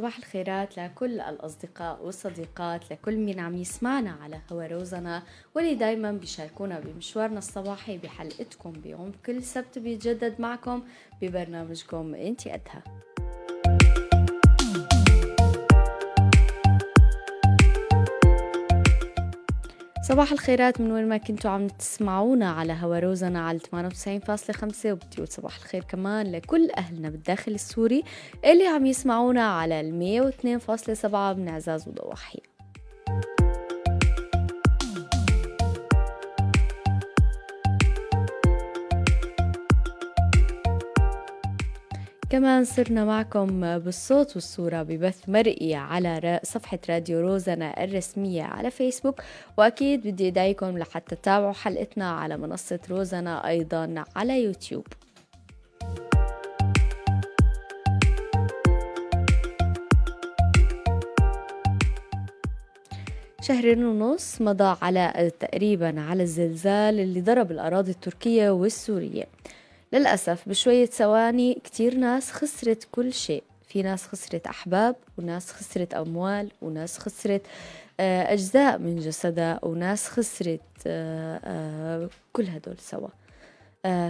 صباح الخيرات لكل الأصدقاء والصديقات لكل مين عم يسمعنا على هوا روزنا. واللي دايما بيشاركونا بمشوارنا الصباحي بحلقتكم بيوم كل سبت بيتجدد معكم ببرنامجكم إنتي قدها صباح الخيرات من وين ما كنتوا عم تسمعونا على هوا روزنا على 98.5 وبدي صباح الخير كمان لكل أهلنا بالداخل السوري اللي عم يسمعونا على ال 102.7 من عزاز وضواحي. كمان صرنا معكم بالصوت والصورة ببث مرئي على صفحة راديو روزنا الرسمية على فيسبوك. وأكيد بدي أدعيكم لحتى تتابعوا حلقتنا على منصة روزنا أيضا على يوتيوب. شهرين ونص مضى على تقريبا على الزلزال اللي ضرب الأراضي التركية والسورية. للأسف بشوية ثواني كتير ناس خسرت كل شيء. في ناس خسرت أحباب وناس خسرت أموال وناس خسرت آه، أجزاء من جسدها وناس خسرت آه، آه، كل هدول سوا.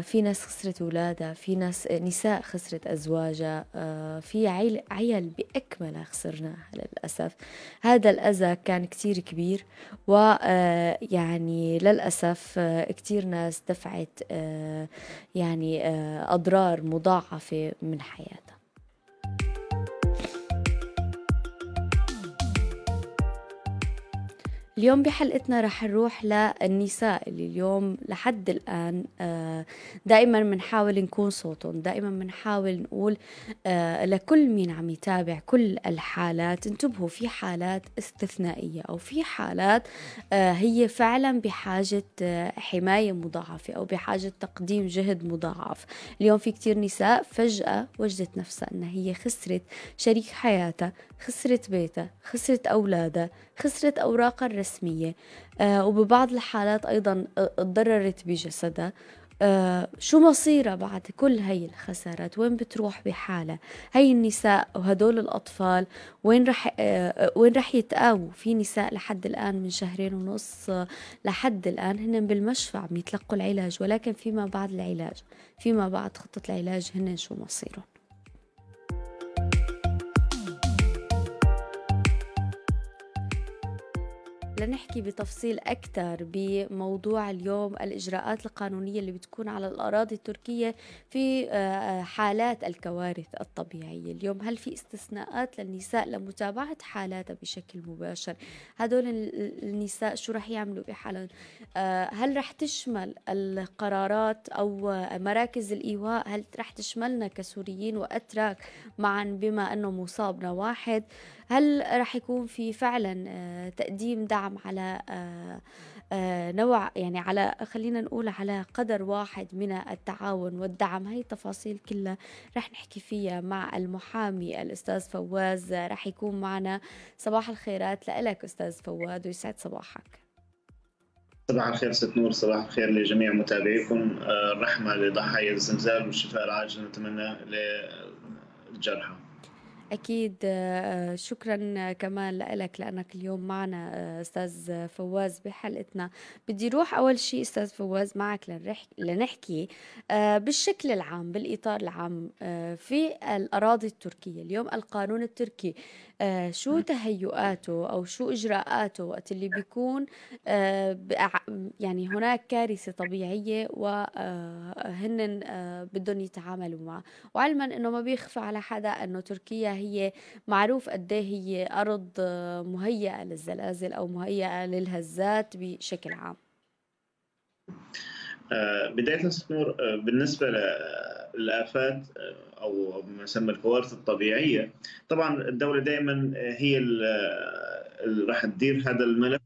في ناس خسرت أولادها في ناس آه، نساء خسرت أزواجها آه، في عيل عيال بأكملها خسرناها للأسف. هذا الأذى كان كتير كبير ويعني للأسف كتير ناس دفعت يعني أضرار مضاعفة من حياتها. اليوم بحلقتنا رح نروح للنساء اللي اليوم لحد الآن آه، دائما بنحاول نكون صوتهم دائما بنحاول نقول آه، لكل مين عم يتابع كل الحالات انتبهوا في حالات استثنائية أو في حالات آه، هي فعلا بحاجة حماية مضاعفة أو بحاجة تقديم جهد مضاعف. اليوم في كتير نساء فجأة وجدت نفسها أنها هي خسرت شريك حياتها خسرت بيتها خسرت أولادها خسرت أوراقها الرسمية. آه وببعض الحالات أيضا تضررت بجسدها. آه شو مصيرها بعد كل هي الخسارات؟ وين بتروح بحالها؟ هي النساء وهدول الأطفال وين رح آه وين رح يتقاووا؟ في نساء لحد الآن من شهرين ونص آه لحد الآن هن بالمشفى عم يتلقوا العلاج ولكن فيما بعد العلاج فيما بعد خطة العلاج هن شو مصيرهم؟ لنحكي بتفصيل أكثر بموضوع اليوم الإجراءات القانونية اللي بتكون على الأراضي التركية في آه، حالات الكوارث الطبيعية. اليوم هل في استثناءات للنساء لمتابعة حالاتها بشكل مباشر؟ هدول النساء شو رح يعملوا بحالهم؟ آه، هل رح تشمل القرارات أو مراكز الإيواء؟ هل رح تشملنا كسوريين وأتراك معا بما أنه مصابنا واحد؟ هل راح يكون في فعلا آه، تقديم دعم على آه، آه، نوع يعني على خلينا نقول على قدر واحد من التعاون والدعم؟ هاي التفاصيل كلها رح نحكي فيها مع المحامي الأستاذ فواز. رح يكون معنا صباح الخيرات لك أستاذ فواد ويسعد صباحك. صباح الخير ست نور صباح الخير لجميع متابعيكم. الرحمة لضحايا الزلزال والشفاء العاجل نتمنى للجرحى. أكيد آه، شكرا كمان لك لأنك اليوم معنا آه، أستاذ فواز بحلقتنا. بدي روح أول شيء أستاذ فواز معك لنحكي آه، بالشكل العام بالإطار العام في الأراضي التركية. اليوم القانون التركي شو تهيؤاته أو شو إجراءاته وقت اللي بيكون يعني هناك كارثة طبيعية وهن بدهم يتعاملوا معه. وعلما إنه ما بيخفى على حدا إنه تركيا هي معروف قد إيه هي أرض آه، مهيئة للزلازل أو مهيئة للهزات بشكل عام. آه، بداية نور آه، بالنسبة للآفات أو ما يسمى الكوارث الطبيعية طبعا الدولة دائما هي اللي راح تدير هذا الملف.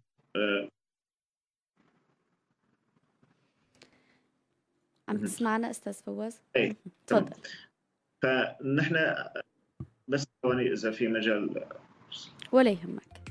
عم تسمعنا أستاذ فواز؟ اي تفضل. فنحن بس ثواني إذا في مجال. ولا يهمك.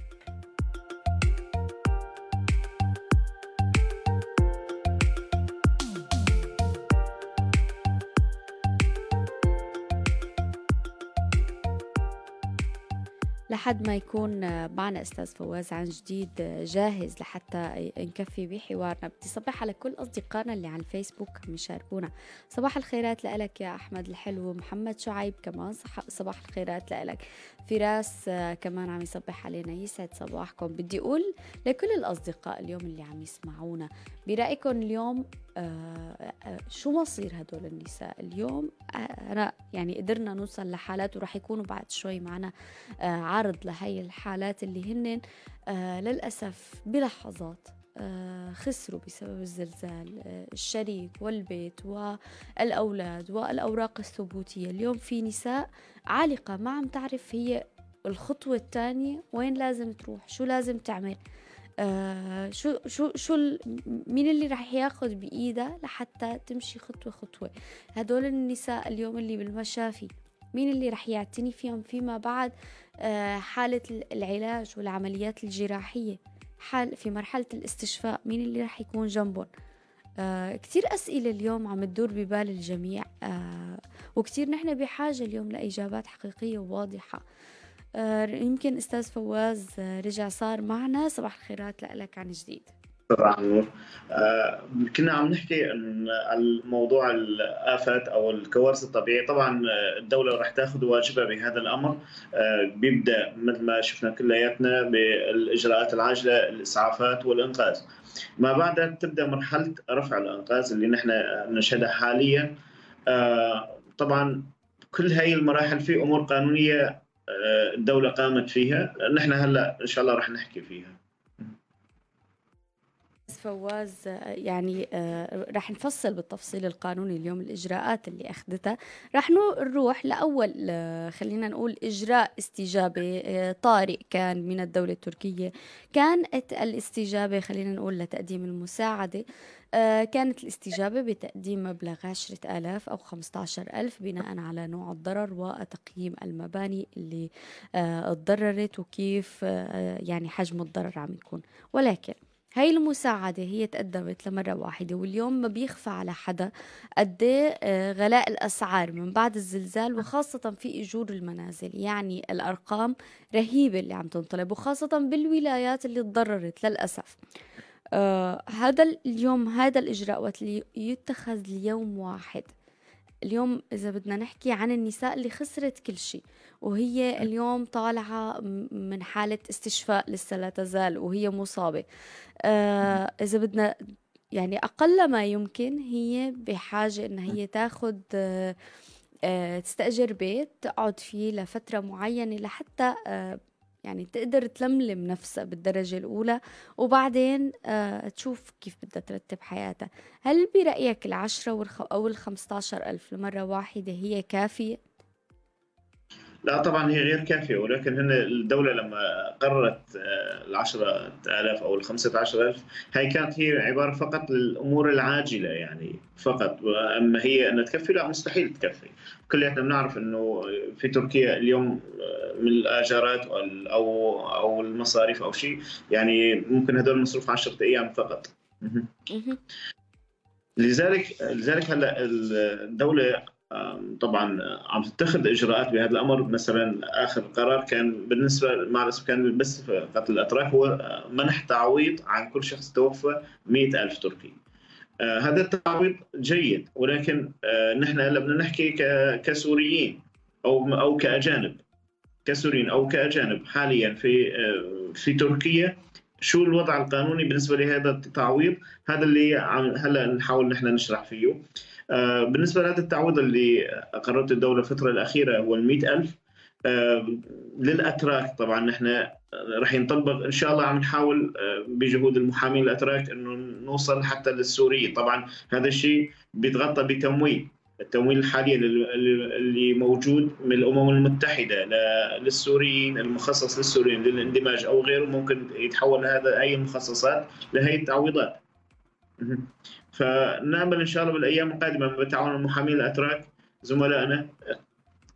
لحد ما يكون معنا أستاذ فواز عن جديد جاهز لحتى نكفي بحوارنا. بدي صبح على كل أصدقائنا اللي على الفيسبوك عم يشاركونا. صباح الخيرات لك يا أحمد الحلو محمد شعيب كمان صباح الخيرات لك فراس كمان عم يصبح علينا. يسعد صباحكم. بدي أقول لكل الأصدقاء اليوم اللي عم يسمعونا برأيكم اليوم شو مصير هدول النساء اليوم؟ آه، أنا يعني قدرنا نوصل لحالات وراح يكونوا بعد شوي معنا عرض لهي الحالات اللي هن للأسف بلحظات خسروا بسبب الزلزال الشريك والبيت والأولاد والأوراق الثبوتية. اليوم في نساء عالقة ما عم تعرف هي الخطوة الثانية وين لازم تروح؟ شو لازم تعمل؟ آه شو شو شو مين اللي راح ياخذ بايدها لحتى تمشي خطوة خطوة؟ هدول النساء اليوم اللي بالمشافي مين اللي راح يعتني فيهم فيما بعد؟ آه حالة العلاج والعمليات الجراحية. حال في مرحلة الاستشفاء مين اللي راح يكون جنبهم؟ آه كتير أسئلة اليوم عم تدور ببال الجميع. آه وكتير نحن بحاجة اليوم لإجابات حقيقية وواضحة. آه، يمكن أستاذ فواز آه، رجع صار معنا. صباح الخيرات لك عن جديد. صباح النور. آه كنا عم نحكي عن موضوع الآفات أو الكوارث الطبيعية. طبعا آه، الدولة راح تاخذ واجبها بهذا الأمر. آه بيبدأ مثل ما شفنا كلياتنا بالإجراءات العاجلة الإسعافات والإنقاذ. ما بعدها تبدأ مرحلة رفع الإنقاذ اللي نحن نشهدها حاليا. آه طبعا كل هاي المراحل في أمور قانونية الدولة قامت فيها. نحن هلا إن شاء الله راح نحكي فيها. فواز يعني آه، رح نفصل بالتفصيل القانوني اليوم الإجراءات اللي أخذتها. رح نروح لأول آه، خلينا نقول إجراء استجابة آه، طارئ كان من الدولة التركية. كانت الاستجابة خلينا نقول لتقديم المساعدة كانت الاستجابة بتقديم مبلغ عشرة آلاف أو خمسة ألف بناء على نوع الضرر وتقييم المباني اللي تضررت وكيف يعني حجم الضرر عم يكون. ولكن هاي المساعدة هي تقدمت لمرة واحدة واليوم ما بيخفى على حدا قد إيه، غلاء الأسعار من بعد الزلزال وخاصة في إجور المنازل. يعني الأرقام رهيبة اللي عم تنطلب وخاصة بالولايات اللي تضررت للأسف. آه هذا اليوم هذا الإجراء وقت اللي يتخذ اليوم واحد. اليوم إذا بدنا نحكي عن النساء اللي خسرت كل شيء. وهي اليوم طالعة من حالة استشفاء لسه لا تزال وهي مصابة آه إذا بدنا يعني أقل ما يمكن هي بحاجة إن هي تاخد آه آه تستأجر بيت تقعد فيه لفترة معينة لحتى آه يعني تقدر تلملم نفسها بالدرجة الأولى وبعدين آه تشوف كيف بدها ترتب حياتها هل برأيك العشرة. أو الخمسة ألف لمرة واحدة هي كافية؟ لا طبعا هي غير كافية ولكن هنا الدولة لما قررت آه، العشرة آلاف أو الخمسة عشر ألف هاي كانت هي عبارة فقط للأمور العاجلة يعني فقط. أما هي أنها تكفي لا مستحيل تكفي. كلياتنا بنعرف أنه في تركيا اليوم آه، من الآجارات أو أو المصاريف أو شيء يعني ممكن هدول مصروف عشرة أيام فقط. لذلك لذلك هلا الدولة طبعا عم تتخذ إجراءات بهذا الأمر. مثلا آخر قرار كان بالنسبة مع السكان بس قتل الاتراك هو آه، منح تعويض عن كل شخص توفى 100 ألف تركي. آه، هذا التعويض جيد ولكن آه، نحن هلأ بدنا نحكي كسوريين أو أو كأجانب. كسوريين أو كأجانب حاليا في في تركيا. شو الوضع القانوني بالنسبة لهذا التعويض؟ هذا اللي هلأ نحاول نحن نشرح فيه. آه، بالنسبة لهذا التعويض اللي اقرته الدولة الفترة الأخيرة هو ال ألف آه، للأتراك. طبعا نحن راح ينطبق إن شاء الله عم نحاول آه، بجهود المحامين الأتراك إنه نوصل حتى للسوريين طبعا هذا الشيء بيتغطى بتمويل التمويل الحالي اللي موجود من الأمم المتحدة للسوريين المخصص للسوريين للاندماج أو غيره ممكن يتحول هذا أي المخصصات لهي التعويضات. فنامل إن شاء الله بالأيام القادمة بتعاون المحامين الأتراك زملائنا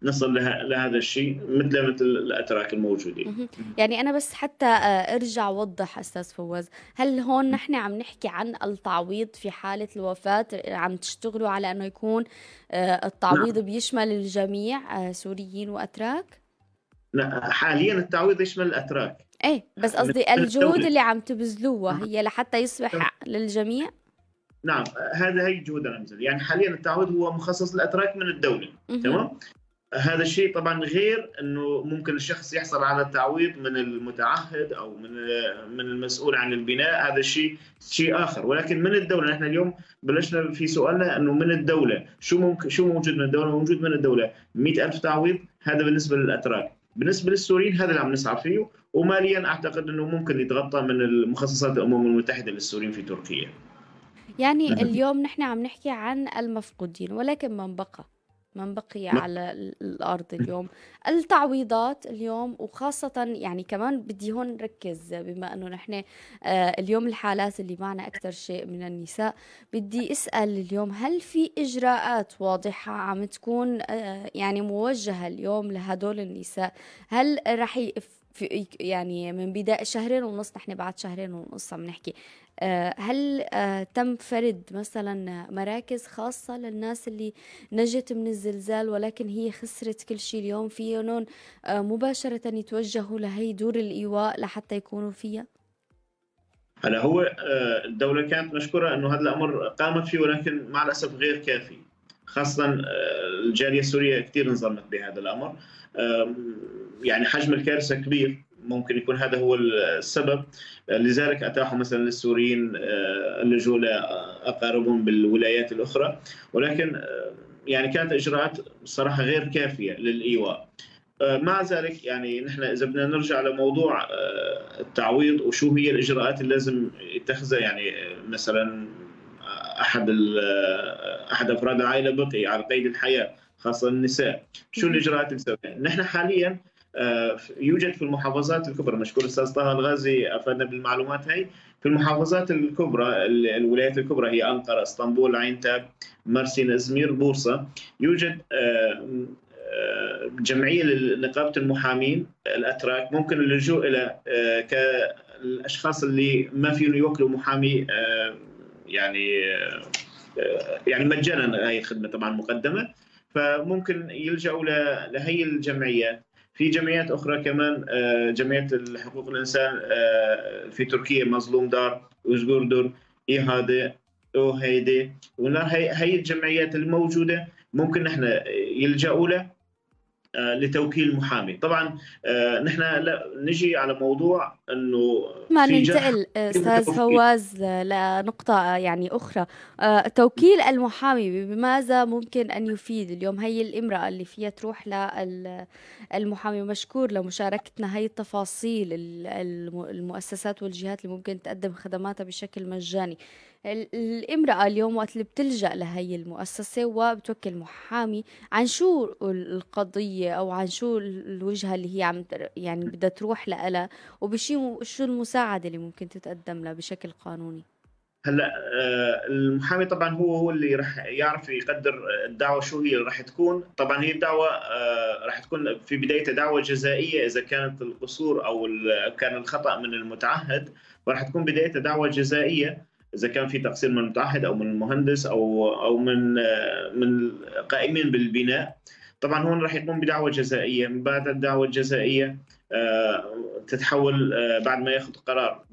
نصل لها لهذا الشيء مثل مثل الأتراك الموجودين. يعني أنا بس حتى آه، أرجع أوضح أستاذ فواز هل هون نحن عم نحكي عن التعويض في حالة الوفاة؟ عم تشتغلوا على إنه يكون آه، التعويض نعم. بيشمل الجميع آه، سوريين وأتراك؟ حاليا التعويض يشمل الأتراك. إيه بس قصدي الجهود اللي عم تبذلوها هي لحتى يصبح للجميع؟ نعم هذا هي الجهود اللي يعني حاليا التعويض هو مخصص للاتراك من الدولة تمام؟ هذا الشيء طبعا غير إنه ممكن الشخص يحصل على التعويض من المتعهد أو من من المسؤول عن البناء هذا الشيء شيء آخر. ولكن من الدولة؟ نحن اليوم بلشنا في سؤالنا إنه من الدولة؟ شو ممكن شو موجود من الدولة؟ موجود من الدولة 100000 تعويض هذا بالنسبة للأتراك. بالنسبة للسوريين هذا اللي عم نسعى فيه. وماليا أعتقد إنه ممكن يتغطى من المخصصات الأمم المتحدة للسوريين في تركيا. يعني اليوم نحن عم نحكي عن المفقودين ولكن من بقى؟ من بقي على الأرض اليوم. التعويضات اليوم وخاصة يعني كمان بدي هون نركز بما أنه نحن آه، اليوم الحالات اللي معنا أكثر شيء من النساء بدي أسأل اليوم هل في إجراءات واضحة عم تكون آه، يعني موجهة اليوم لهدول النساء؟ هل رح في يعني من بداية شهرين ونص نحن بعد شهرين ونص عم نحكي. آه، هل آه، تم فرد مثلا مراكز خاصة للناس اللي نجت من الزلزال ولكن هي خسرت كل شيء اليوم؟ فيهم آه، مباشرة يتوجهوا لهي دور الإيواء لحتى يكونوا فيها؟ هلا هو الدولة كانت مشكورة أنه هذا الأمر قامت فيه ولكن مع الأسف غير كافي. خاصة الجالية السورية كثير انظلمت بهذا الأمر. يعني حجم الكارثة كبير ممكن يكون هذا هو السبب. لذلك أتاحوا مثلا للسوريين آه، اللجوء لأقاربهم بالولايات الأخرى. ولكن آه، يعني كانت إجراءات صراحة غير كافية للإيواء. آه، مع ذلك يعني نحن إذا بدنا نرجع لموضوع التعويض وشو هي الإجراءات اللي لازم يتخذها يعني مثلا أحد أحد أفراد العائلة بقي على قيد الحياة خاصة النساء. شو الإجراءات اللي نحن حاليا آه، يوجد في المحافظات الكبرى مشكور الاستاذ طه الغازي أفادنا بالمعلومات هي في المحافظات الكبرى الولايات الكبرى هي أنقرة إسطنبول عين تاب مرسين ازمير بورصة. يوجد آه، آه، جمعية لنقابة المحامين الأتراك. ممكن اللجوء إلى كالأشخاص اللي ما فيهم يوكلوا محامي يعني يعني مجانا هي الخدمة طبعا مقدمة. فممكن يلجأوا لهي الجمعيات في جمعيات أخرى كمان آه، جمعية حقوق الإنسان آه، في تركيا مظلوم دار وزغوردر إيهادة أوهيدي. هي هي الجمعيات الموجودة ممكن نحن يلجأوا له. آه، لتوكيل محامي. طبعا آه، نحن لا نجي على موضوع إنه ما ننتقل أستاذ فواز لنقطة يعني أخرى. آه، توكيل المحامي بماذا ممكن أن يفيد؟ اليوم هي الإمرأة اللي فيها تروح للمحامي مشكور لمشاركتنا هي التفاصيل المؤسسات والجهات اللي ممكن تقدم خدماتها بشكل مجاني. الامرأة اليوم وقت اللي بتلجأ لهي المؤسسة وبتوكل محامي عن شو القضية أو عن شو الوجهة اللي هي عم يعني بدها تروح لها وبشي شو المساعدة اللي ممكن تتقدم لها بشكل قانوني؟ هلأ آه، المحامي طبعا هو هو اللي راح يعرف يقدر الدعوة شو هي راح تكون. طبعا هي الدعوة آه، راح تكون في بدايتها دعوة جزائية إذا كانت القصور أو كان الخطأ من المتعهد وراح تكون بدايتها دعوة جزائية. إذا كان في تقصير من المتعهد أو من المهندس أو أو من من قائمين بالبناء طبعا هون راح يقوم بدعوة جزائية. من بعد الدعوة الجزائية آه، تتحول آه، بعد ما يأخذ قرار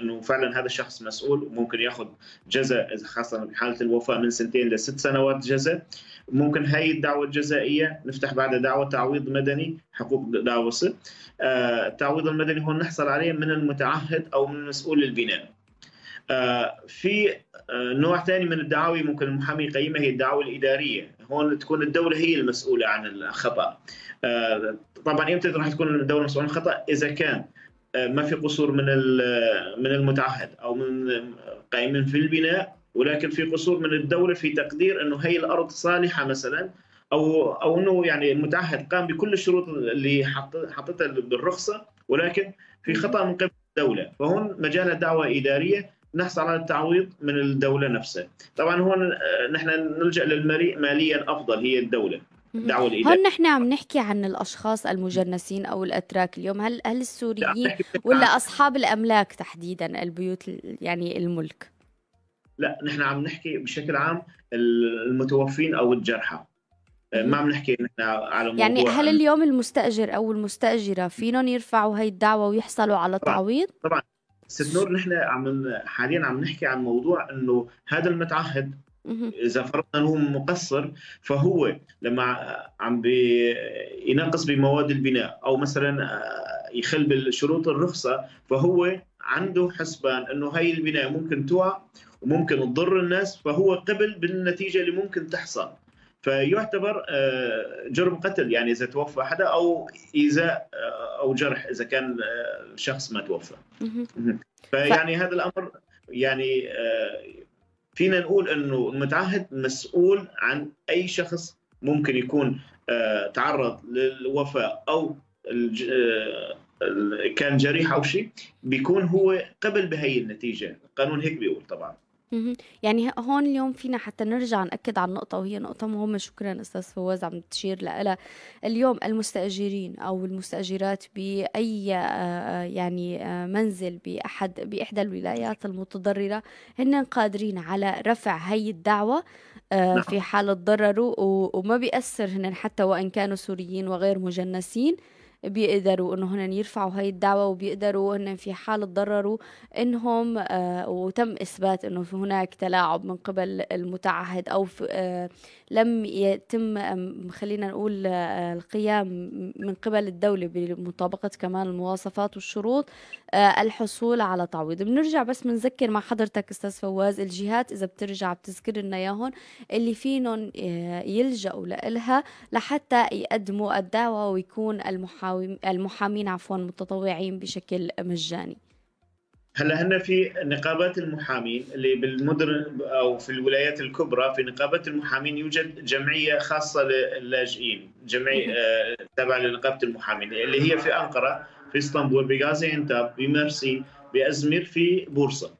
إنه فعلا هذا الشخص مسؤول وممكن يأخذ جزاء خاصة في حالة الوفاة من سنتين لست سنوات جزاء ممكن هاي الدعوة الجزائية نفتح بعدها دعوة تعويض مدني حقوق داوسه آه، التعويض المدني هون نحصل عليه من المتعهد أو من مسؤول البناء آه، في آه، نوع ثاني من الدعاوي ممكن المحامي يقيمها هي الدعاوى الإدارية، هون تكون الدولة هي المسؤولة عن الخطأ. آه، طبعا إمتى راح تكون الدولة مسؤولة عن الخطأ؟ إذا كان ما في قصور من من المتعهد أو من قائمين في البناء ولكن في قصور من الدولة في تقدير إنه هي الأرض صالحة مثلا أو أو إنه يعني المتعهد قام بكل الشروط اللي حطتها بالرخصة ولكن في خطأ من قبل الدولة فهون مجال الدعوة إدارية نحصل على التعويض من الدولة نفسها. طبعا هون آه، نحن نلجأ للمريء ماليا أفضل هي الدولة. الدعوة الإدارية هون نحن عم نحكي عن الأشخاص المجنسين أو الأتراك اليوم. هل هل السوريين ولا أصحاب الأملاك تحديدا البيوت يعني الملك؟ لا نحن عم نحكي بشكل عام المتوفين أو الجرحى. ما عم نحكي نحن على موضوع يعني هل اليوم المستأجر أو المستأجرة فينهم يرفعوا هاي الدعوة ويحصلوا على تعويض؟ طبعا. ست نور نحن عم حاليا عم نحكي عن موضوع إنه هذا المتعهد إذا فرضنا إنه مقصر فهو لما عم ينقص بمواد البناء أو مثلا يخل بالشروط الرخصة فهو عنده حسبان إنه هي البنايه ممكن تقع وممكن تضر الناس فهو قبل بالنتيجة اللي ممكن تحصل. فيعتبر آه، جرم قتل يعني إذا توفى حدا أو إيذاء آه، أو جرح إذا كان الشخص آه، ما توفى. فيعني هذا الأمر يعني فينا نقول إنه المتعهد مسؤول عن أي شخص ممكن يكون تعرض للوفاة أو كان جريح أو شيء بيكون هو قبل بهي النتيجة. القانون هيك بيقول طبعا. يعني هون اليوم فينا حتى نرجع نأكد على النقطة وهي نقطة مهمة. شكرا أستاذ فواز عم تشير لها. اليوم المستأجرين أو المستأجرات بأي يعني منزل بأحد بإحدى الولايات المتضررة هن قادرين على رفع هي الدعوة نعم. في حال تضرروا وما بيأثر هن حتى وإن كانوا سوريين وغير مجنسين. بيقدروا إنه هن يرفعوا هاي الدعوة وبيقدروا هن في حال تضرروا إنهم آه وتم إثبات إنه في هناك تلاعب من قبل المتعهد أو آه لم يتم خلينا نقول آه القيام من قبل الدولة بمطابقة كمان المواصفات والشروط. الحصول على تعويض. بنرجع بس بنذكر مع حضرتك أستاذ فواز الجهات إذا بترجع بتذكر لنا إياهم اللي فينهم آه، يلجأوا لها لحتى يقدموا الدعوة ويكون المحاول المحامين عفوا متطوعين بشكل مجاني. هلا هن في نقابات المحامين اللي بالمدن أو في الولايات الكبرى في نقابات المحامين يوجد جمعية خاصة للاجئين جمعية آه، تابعة لنقابة المحامين اللي هي في أنقرة. في اسطنبول بغازي انتاب بمرسي بازمير في بورصة.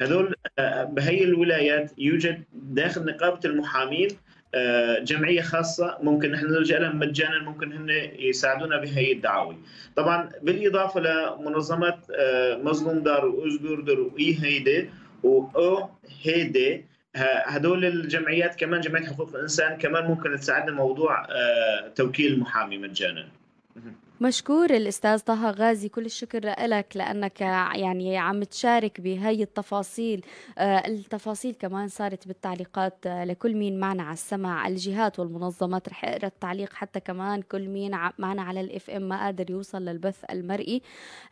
هذول آه، بهي الولايات يوجد داخل نقابة المحامين آه، جمعية خاصة ممكن نحن نلجأ لها مجانا ممكن هن يساعدونا بهي الدعاوي. طبعا بالإضافة لمنظمات آه، مظلوم دار وأوزبوردر وإي هيدي واو هيدي هدول الجمعيات كمان جمعية حقوق الإنسان كمان ممكن تساعدنا موضوع توكيل المحامي مجانا. مشكور. الأستاذ طه غازي كل الشكر لك لأنك يعني عم تشارك بهاي التفاصيل. آه، التفاصيل كمان صارت بالتعليقات آه، لكل مين معنا على السمع الجهات والمنظمات. رح أقرأ التعليق حتى كمان كل مين معنا على ال FM ما قادر يوصل للبث المرئي.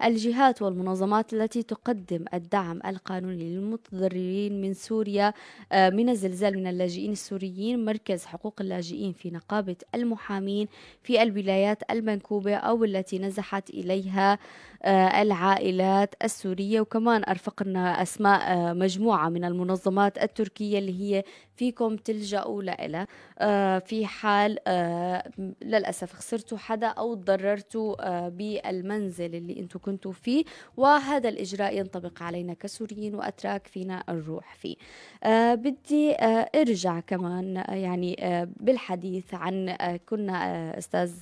الجهات والمنظمات التي تقدم الدعم القانوني للمتضررين من سوريا آه، من الزلزال من اللاجئين السوريين مركز حقوق اللاجئين في نقابة المحامين في الولايات المنكوبة أو التي نزحت إليها آه، العائلات السورية. وكمان أرفقنا أسماء آه، مجموعة من المنظمات التركية اللي هي فيكم تلجأوا لها. آه، في حال للأسف خسرتوا حدا أو تضررتوا بالمنزل اللي أنتم كنتوا فيه. وهذا الإجراء ينطبق علينا كسوريين وأتراك فينا الروح فيه. بدي ارجع كمان يعني بالحديث عن كنا أستاذ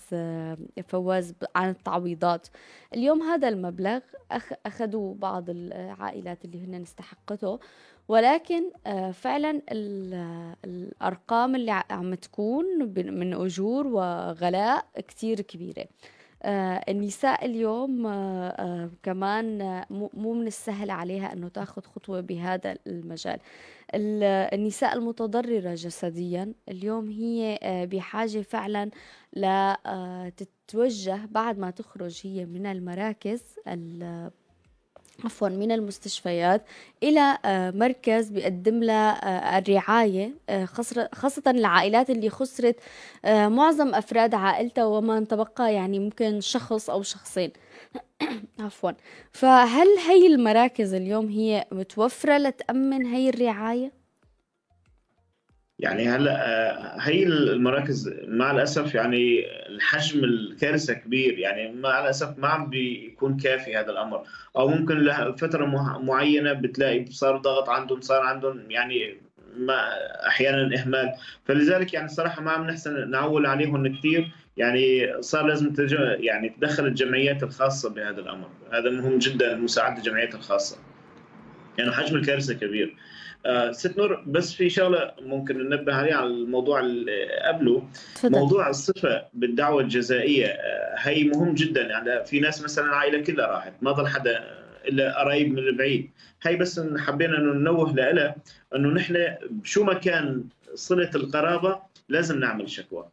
فواز عن التعويضات. اليوم هذا المبلغ أخذوا بعض العائلات اللي هن استحقته ولكن آه، فعلا الأرقام اللي عم تكون من أجور وغلاء كتير كبيرة. آه النساء اليوم آه آه كمان مو من السهل عليها إنه تاخذ خطوة بهذا المجال. النساء المتضررة جسديا اليوم هي آه بحاجة فعلا لتتوجه آه، بعد ما تخرج هي من المراكز عفوا من المستشفيات إلى آه، مركز بيقدم لها آه، الرعاية آه، خاصة العائلات اللي خسرت معظم أفراد عائلتها وما تبقى يعني ممكن شخص أو شخصين عفوا فهل هي المراكز اليوم هي متوفرة لتأمن هي الرعاية؟ يعني هلا آه، هي المراكز مع الأسف يعني الحجم الكارثة كبير يعني مع الأسف ما عم بيكون كافي هذا الأمر. أو ممكن لفتره معينة بتلاقي صار ضغط عندهم صار عندهم يعني ما أحيانا إهمال. فلذلك يعني الصراحه ما عم نحسن نعول عليهم كثير يعني صار لازم. يعني تدخل الجمعيات الخاصة بهذا الأمر. هذا مهم جدا مساعدة الجمعيات الخاصة. يعني حجم الكارثة كبير. آه ست نور بس في شغلة ممكن ننبه عليها على الموضوع اللي قبله. تفضل. موضوع الصفة بالدعوة الجزائية آه هي مهم جدا. يعني في ناس مثلا عائلة كلها راحت ما ضل حدا إلا قريب من البعيد. هي بس حبينا إنه ننوه لها إنه نحن شو ما كان صلة القرابة لازم نعمل شكوى.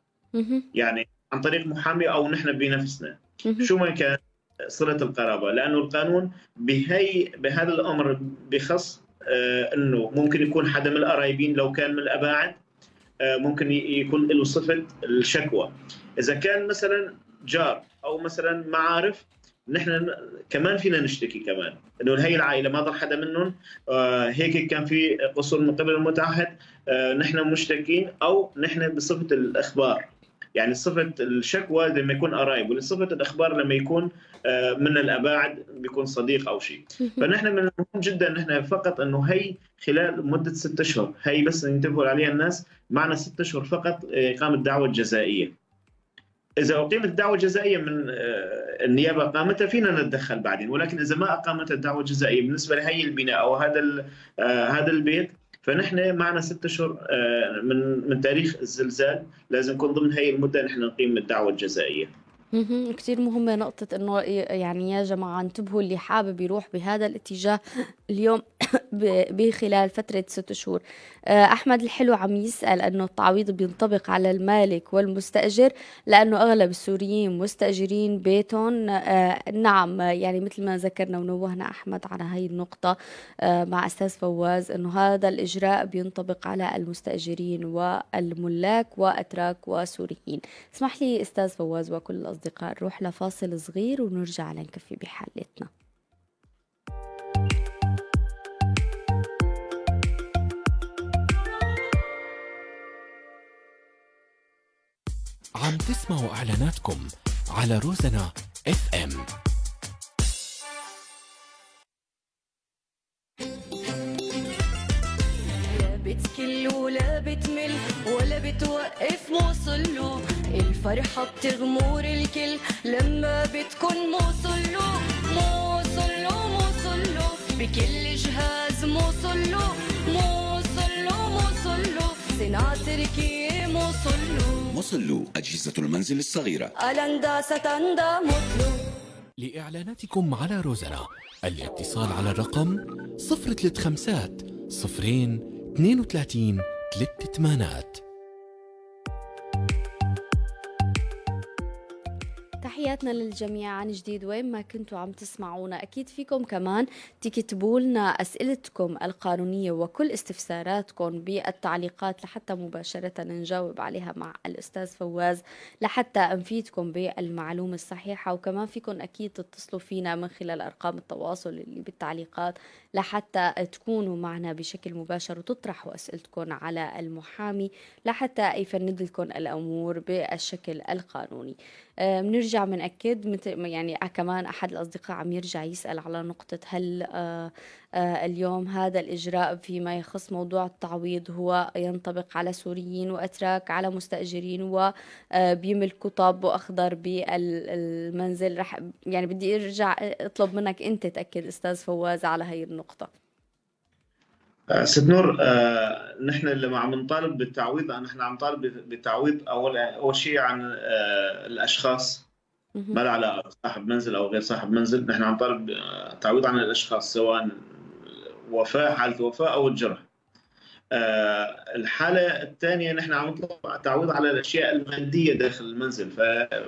يعني عن طريق محامي أو نحن بنفسنا. شو ما كان صلة القرابة لأنه القانون بهي بهذا الأمر بخص إنه ممكن يكون حدا من القرايبين لو كان من الأباعد آه ممكن يكون له صفة الشكوى. إذا كان مثلا جار أو مثلا معارف نحن كمان فينا نشتكي كمان. إنه هي العائلة ما ضل حدا منهم آه هيك كان في قصور من قبل المتعهد آه نحن مشتكين أو نحن بصفة الإخبار. يعني صفة الشكوى لما يكون قرايب وصفه الأخبار لما يكون آه من الاباعد بيكون صديق أو شيء. فنحن من المهم جدا نحن فقط إنه هي خلال مدة ست أشهر هي بس ينتبهوا عليها الناس معنا ست أشهر فقط إقامة دعوة جزائية. إذا أقيمت دعوة جزائية من النيابة قامتها فينا نتدخل بعدين ولكن إذا ما اقامت الدعوة الجزائية بالنسبة لهي البناء أو هذا هذا البيت فنحن معنا ست أشهر من من تاريخ الزلزال. لازم يكون ضمن هي المدة نحن نقيم الدعوة الجزائية. كثير مهمة نقطة إنه يعني يا جماعة انتبهوا اللي حابب يروح بهذا الاتجاه. اليوم بخلال فترة ست شهور. آه، أحمد الحلو عم يسأل أنه التعويض بينطبق على المالك والمستأجر لأنه أغلب السوريين مستأجرين بيتهم. آه، نعم يعني مثل ما ذكرنا ونوهنا أحمد على هاي النقطة آه، مع أستاذ فواز أنه هذا الإجراء بينطبق على المستأجرين والملاك وأتراك وسوريين. اسمح لي أستاذ فواز وكل الأصدقاء نروح لفاصل صغير ونرجع لنكفي بحالتنا. عم تسمعوا إعلاناتكم على روزنا إف إم. لا بتكل ولا بتمل ولا بتوقف موصله الفرحة بتغمر الكل لما بتكون موصله موصله موصله بكل جهاز موصله موصله موصله صناعة تركية وصلوا أجهزة المنزل الصغيرة. ألندا ستندا مطلو لإعلاناتكم على روزنا. الاتصال على الرقم 035 صفرين 32 ثلاث ثمانات تحياتنا للجميع عن جديد وين ما كنتوا عم تسمعونا. أكيد فيكم كمان تكتبوا لنا أسئلتكم القانونية وكل استفساراتكم بالتعليقات لحتى مباشرة نجاوب عليها مع الأستاذ فواز لحتى نفيدكم بالمعلومة الصحيحة. وكمان فيكم أكيد تتصلوا فينا من خلال أرقام التواصل اللي بالتعليقات لحتى تكونوا معنا بشكل مباشر وتطرحوا أسئلتكم على المحامي لحتى يفند لكم الأمور بالشكل القانوني. بنرجع آه، بنأكد يعني كمان أحد الأصدقاء عم يرجع يسأل على نقطة هل آه، اليوم هذا الإجراء فيما يخص موضوع التعويض هو ينطبق على سوريين وأتراك على مستأجرين وبيملكوا طاب وأخضر بالمنزل. رح يعني بدي أرجع أطلب منك أنت تأكد أستاذ فواز على هاي النقطة. ست نور آه نحن لما عم نطالب بالتعويض نحن عم نطالب بالتعويض أول أول شيء عن آه الأشخاص. ما له علاقه صاحب منزل أو غير صاحب منزل. نحن عم نطالب تعويض عن الأشخاص سواء وفاه حالة وفاه أو الجرح. آه الحالة الثانية نحن عم نطلب تعويض على الأشياء المادية داخل المنزل. ف...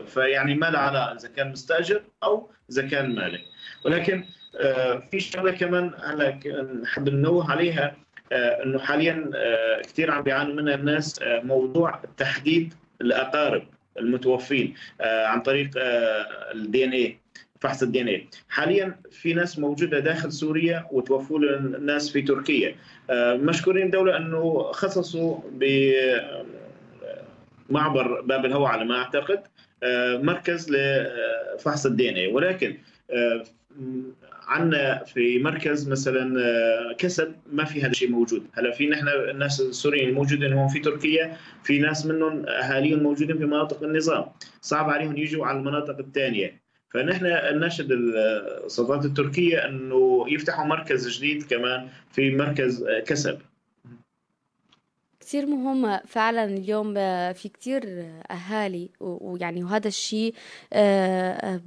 فيعني ما له علاقة إذا كان مستأجر أو إذا كان مالك ولكن آه، في شغلة كمان هلا نحب ننوه عليها آه، إنه حاليا آه، كثير عم بيعانوا منها الناس موضوع تحديد الأقارب المتوفين عن طريق ال DNA فحص ال DNA حاليا في ناس موجودة داخل سوريا وتوفوا الناس في تركيا. مشكورين الدولة أنه خصصوا بمعبر باب الهواء على ما أعتقد مركز لفحص الدي ان اي ولكن عندنا في مركز مثلا آه، كسب ما في هذا الشيء موجود. هلا في نحن الناس السوريين الموجودين هون في تركيا في ناس منهم أهاليهم موجودين في مناطق النظام. صعب عليهم يجوا على المناطق الثانية. فنحن نناشد السلطات التركية أنه يفتحوا مركز جديد كمان في مركز آه، كسب. كتير مهم فعلا اليوم آه، في كتير أهالي ويعني وهذا الشيء آه،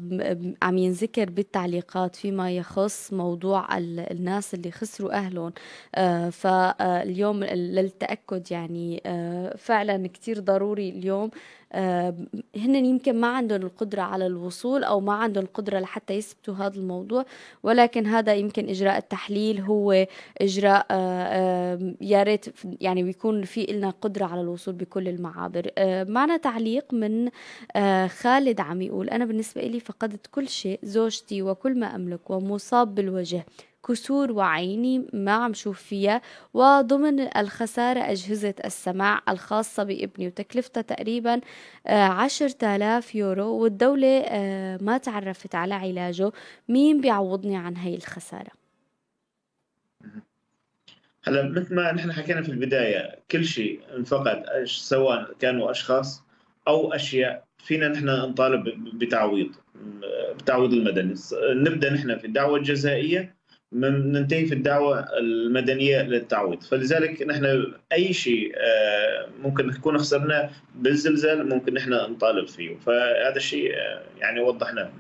عم ينذكر بالتعليقات فيما يخص موضوع الناس اللي خسروا أهلهم. آه، فاليوم للتأكد يعني فعلا كتير ضروري اليوم آه، هن يمكن ما عندهم القدرة على الوصول أو ما عندهم القدرة لحتى يثبتوا هذا الموضوع ولكن هذا يمكن إجراء التحليل هو إجراء آه، يا ريت يعني بيكون في لنا قدرة على الوصول بكل المعابر. آه، معنا تعليق من خالد عم يقول أنا بالنسبة لي فقدت كل شيء زوجتي وكل ما أملك ومصاب بالوجه. كسور وعيني ما عم شوف فيها وضمن الخسارة أجهزة السماع الخاصة بابني وتكلفتها تقريبا آه، عشرة آلاف يورو والدولة آه، ما تعرفت على علاجه. مين بيعوضني عن هاي الخسارة؟ هلا مثل ما نحن حكينا في البداية كل شيء انفقد سواء كانوا أشخاص أو أشياء فينا نحن نطالب بتعويض بتعويض المدني. نبدأ نحن في الدعوة الجزائية. ننتهي في الدعوة المدنية للتعويض. فلذلك نحن أي شيء آه، ممكن نكون خسرناه بالزلزال ممكن نحن نطالب فيه. فهذا الشيء آه، يعني وضحناه.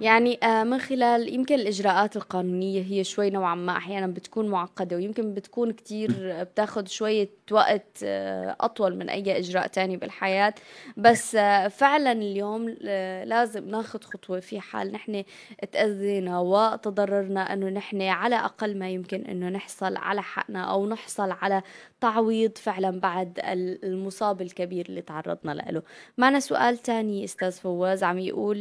يعني آه، من خلال يمكن الإجراءات القانونية هي شوي نوعا ما أحيانا بتكون معقدة ويمكن بتكون كتير بتاخد شوية وقت آه، أطول من أي إجراء تاني بالحياة. بس آه، فعلا اليوم لازم ناخد خطوة في حال نحن تأذينا وتضررنا أنه نحن على أقل ما يمكن أنه نحصل على حقنا أو نحصل على تعويض فعلا بعد المصاب الكبير اللي تعرضنا له. معنا سؤال تاني أستاذ فواز. عم يقول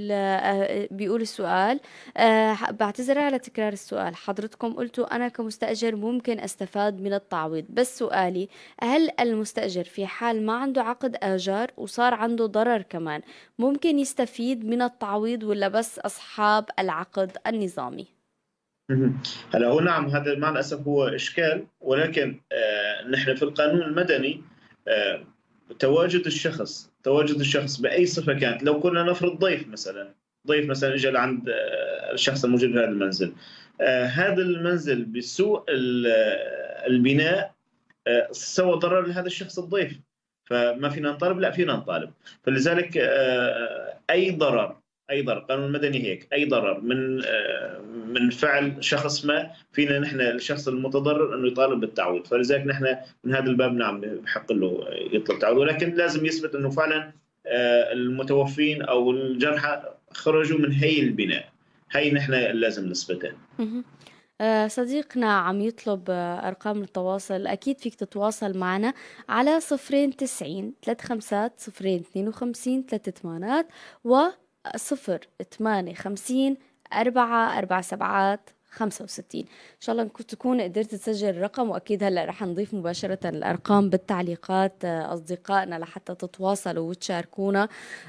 بيقول السؤال أه بعتذر على تكرار السؤال. حضرتكم قلتوا أنا كمستأجر ممكن أستفاد من التعويض بس سؤالي هل المستأجر في حال ما عنده عقد آجار وصار عنده ضرر كمان ممكن يستفيد من التعويض ولا بس أصحاب العقد النظامي؟ هلا هو نعم هذا مع الأسف هو إشكال ولكن آه نحن في القانون المدني آه تواجد الشخص تواجد الشخص بأي صفة كانت. لو كنا نفرض ضيف مثلا ضيف مثلا اجى لعند آه، الشخص الموجود في هذا المنزل آه، هذا المنزل بسوء البناء آه، سوى ضرر لهذا الشخص الضيف. فما فينا نطالب؟ لا فينا نطالب. فلذلك أي ضرر أي ضرر القانون المدني هيك أي ضرر من من فعل شخص ما فينا نحن الشخص المتضرر إنه يطالب بالتعويض. فلذلك نحن من هذا الباب نعم بحق له يطلب تعويض. ولكن لازم يثبت إنه فعلا المتوفين أو الجرحى خرجوا من هي البناء. هي نحن لازم نثبتها. آه، صديقنا عم يطلب آه، أرقام التواصل. أكيد فيك تتواصل معنا على صفرين تسعين ثلاث خمسات صفرين اثنين وخمسين ثلاث ثمانات و صفر ثمانية خمسين أربعة أربع سبعات. 65 إن شاء الله تكون قدرت تسجل الرقم وأكيد هلأ رح نضيف مباشرة الأرقام بالتعليقات آه، أصدقائنا لحتى تتواصلوا وتشاركونا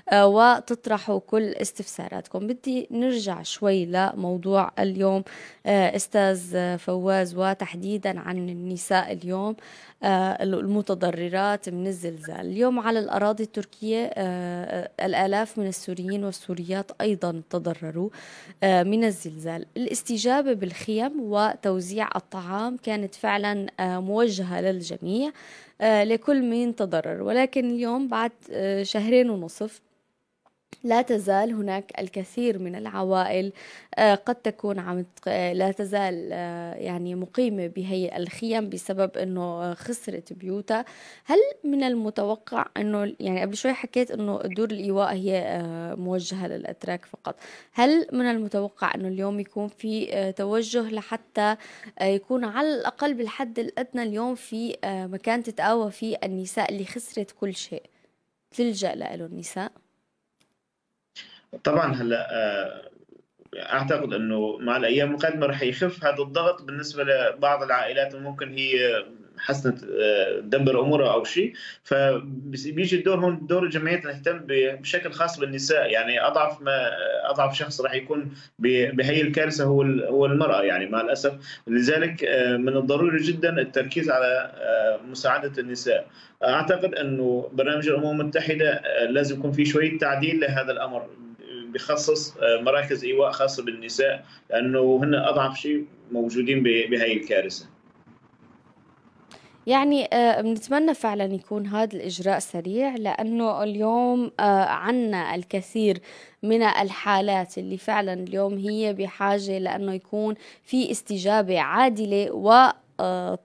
آه، وتطرحوا كل استفساراتكم. بدي نرجع شوي لموضوع اليوم. آه، أستاذ فواز وتحديدا عن النساء اليوم المتضررات من الزلزال. اليوم على الأراضي التركية الآلاف من السوريين والسوريات أيضا تضرروا من الزلزال. الاستجابة بالخيم وتوزيع الطعام كانت فعلا آه، موجهة للجميع آه، لكل من تضرر. ولكن اليوم بعد آه، شهرين ونصف لا تزال هناك الكثير من العوائل آه، قد تكون عم لا تزال آه، يعني مقيمة بهي الخيم بسبب إنه خسرت بيوتها. هل من المتوقع إنه يعني قبل شوي حكيت إنه دور الإيواء هي آه، موجهة للأتراك فقط. هل من المتوقع إنه اليوم يكون في توجه لحتى يكون على الأقل بالحد الأدنى اليوم في مكان تتقاوى فيه النساء اللي خسرت كل شيء تلجأ له النساء؟ طبعا هلا آه، أعتقد إنه مع الأيام القادمة راح يخف هذا الضغط بالنسبة لبعض العائلات ممكن هي حسنت آه، تدبر أمورها أو شيء. فبيجي الدور هون دور الجمعيات تهتم بشكل خاص بالنساء. يعني أضعف ما أضعف شخص راح يكون بهي الكارثة هو هو المرأة. يعني مع الأسف لذلك آه، من الضروري جدا التركيز على مساعدة النساء. أعتقد إنه برنامج الأمم المتحدة لازم يكون في شوية تعديل لهذا الأمر. بخصص آه، مراكز إيواء خاصة بالنساء لأنه هن أضعف شيء موجودين بهي الكارثة. يعني آه، بنتمنى فعلا يكون هذا الإجراء سريع لأنه اليوم آه، عنا الكثير من الحالات اللي فعلا اليوم هي بحاجة لأنه يكون في استجابة عادلة و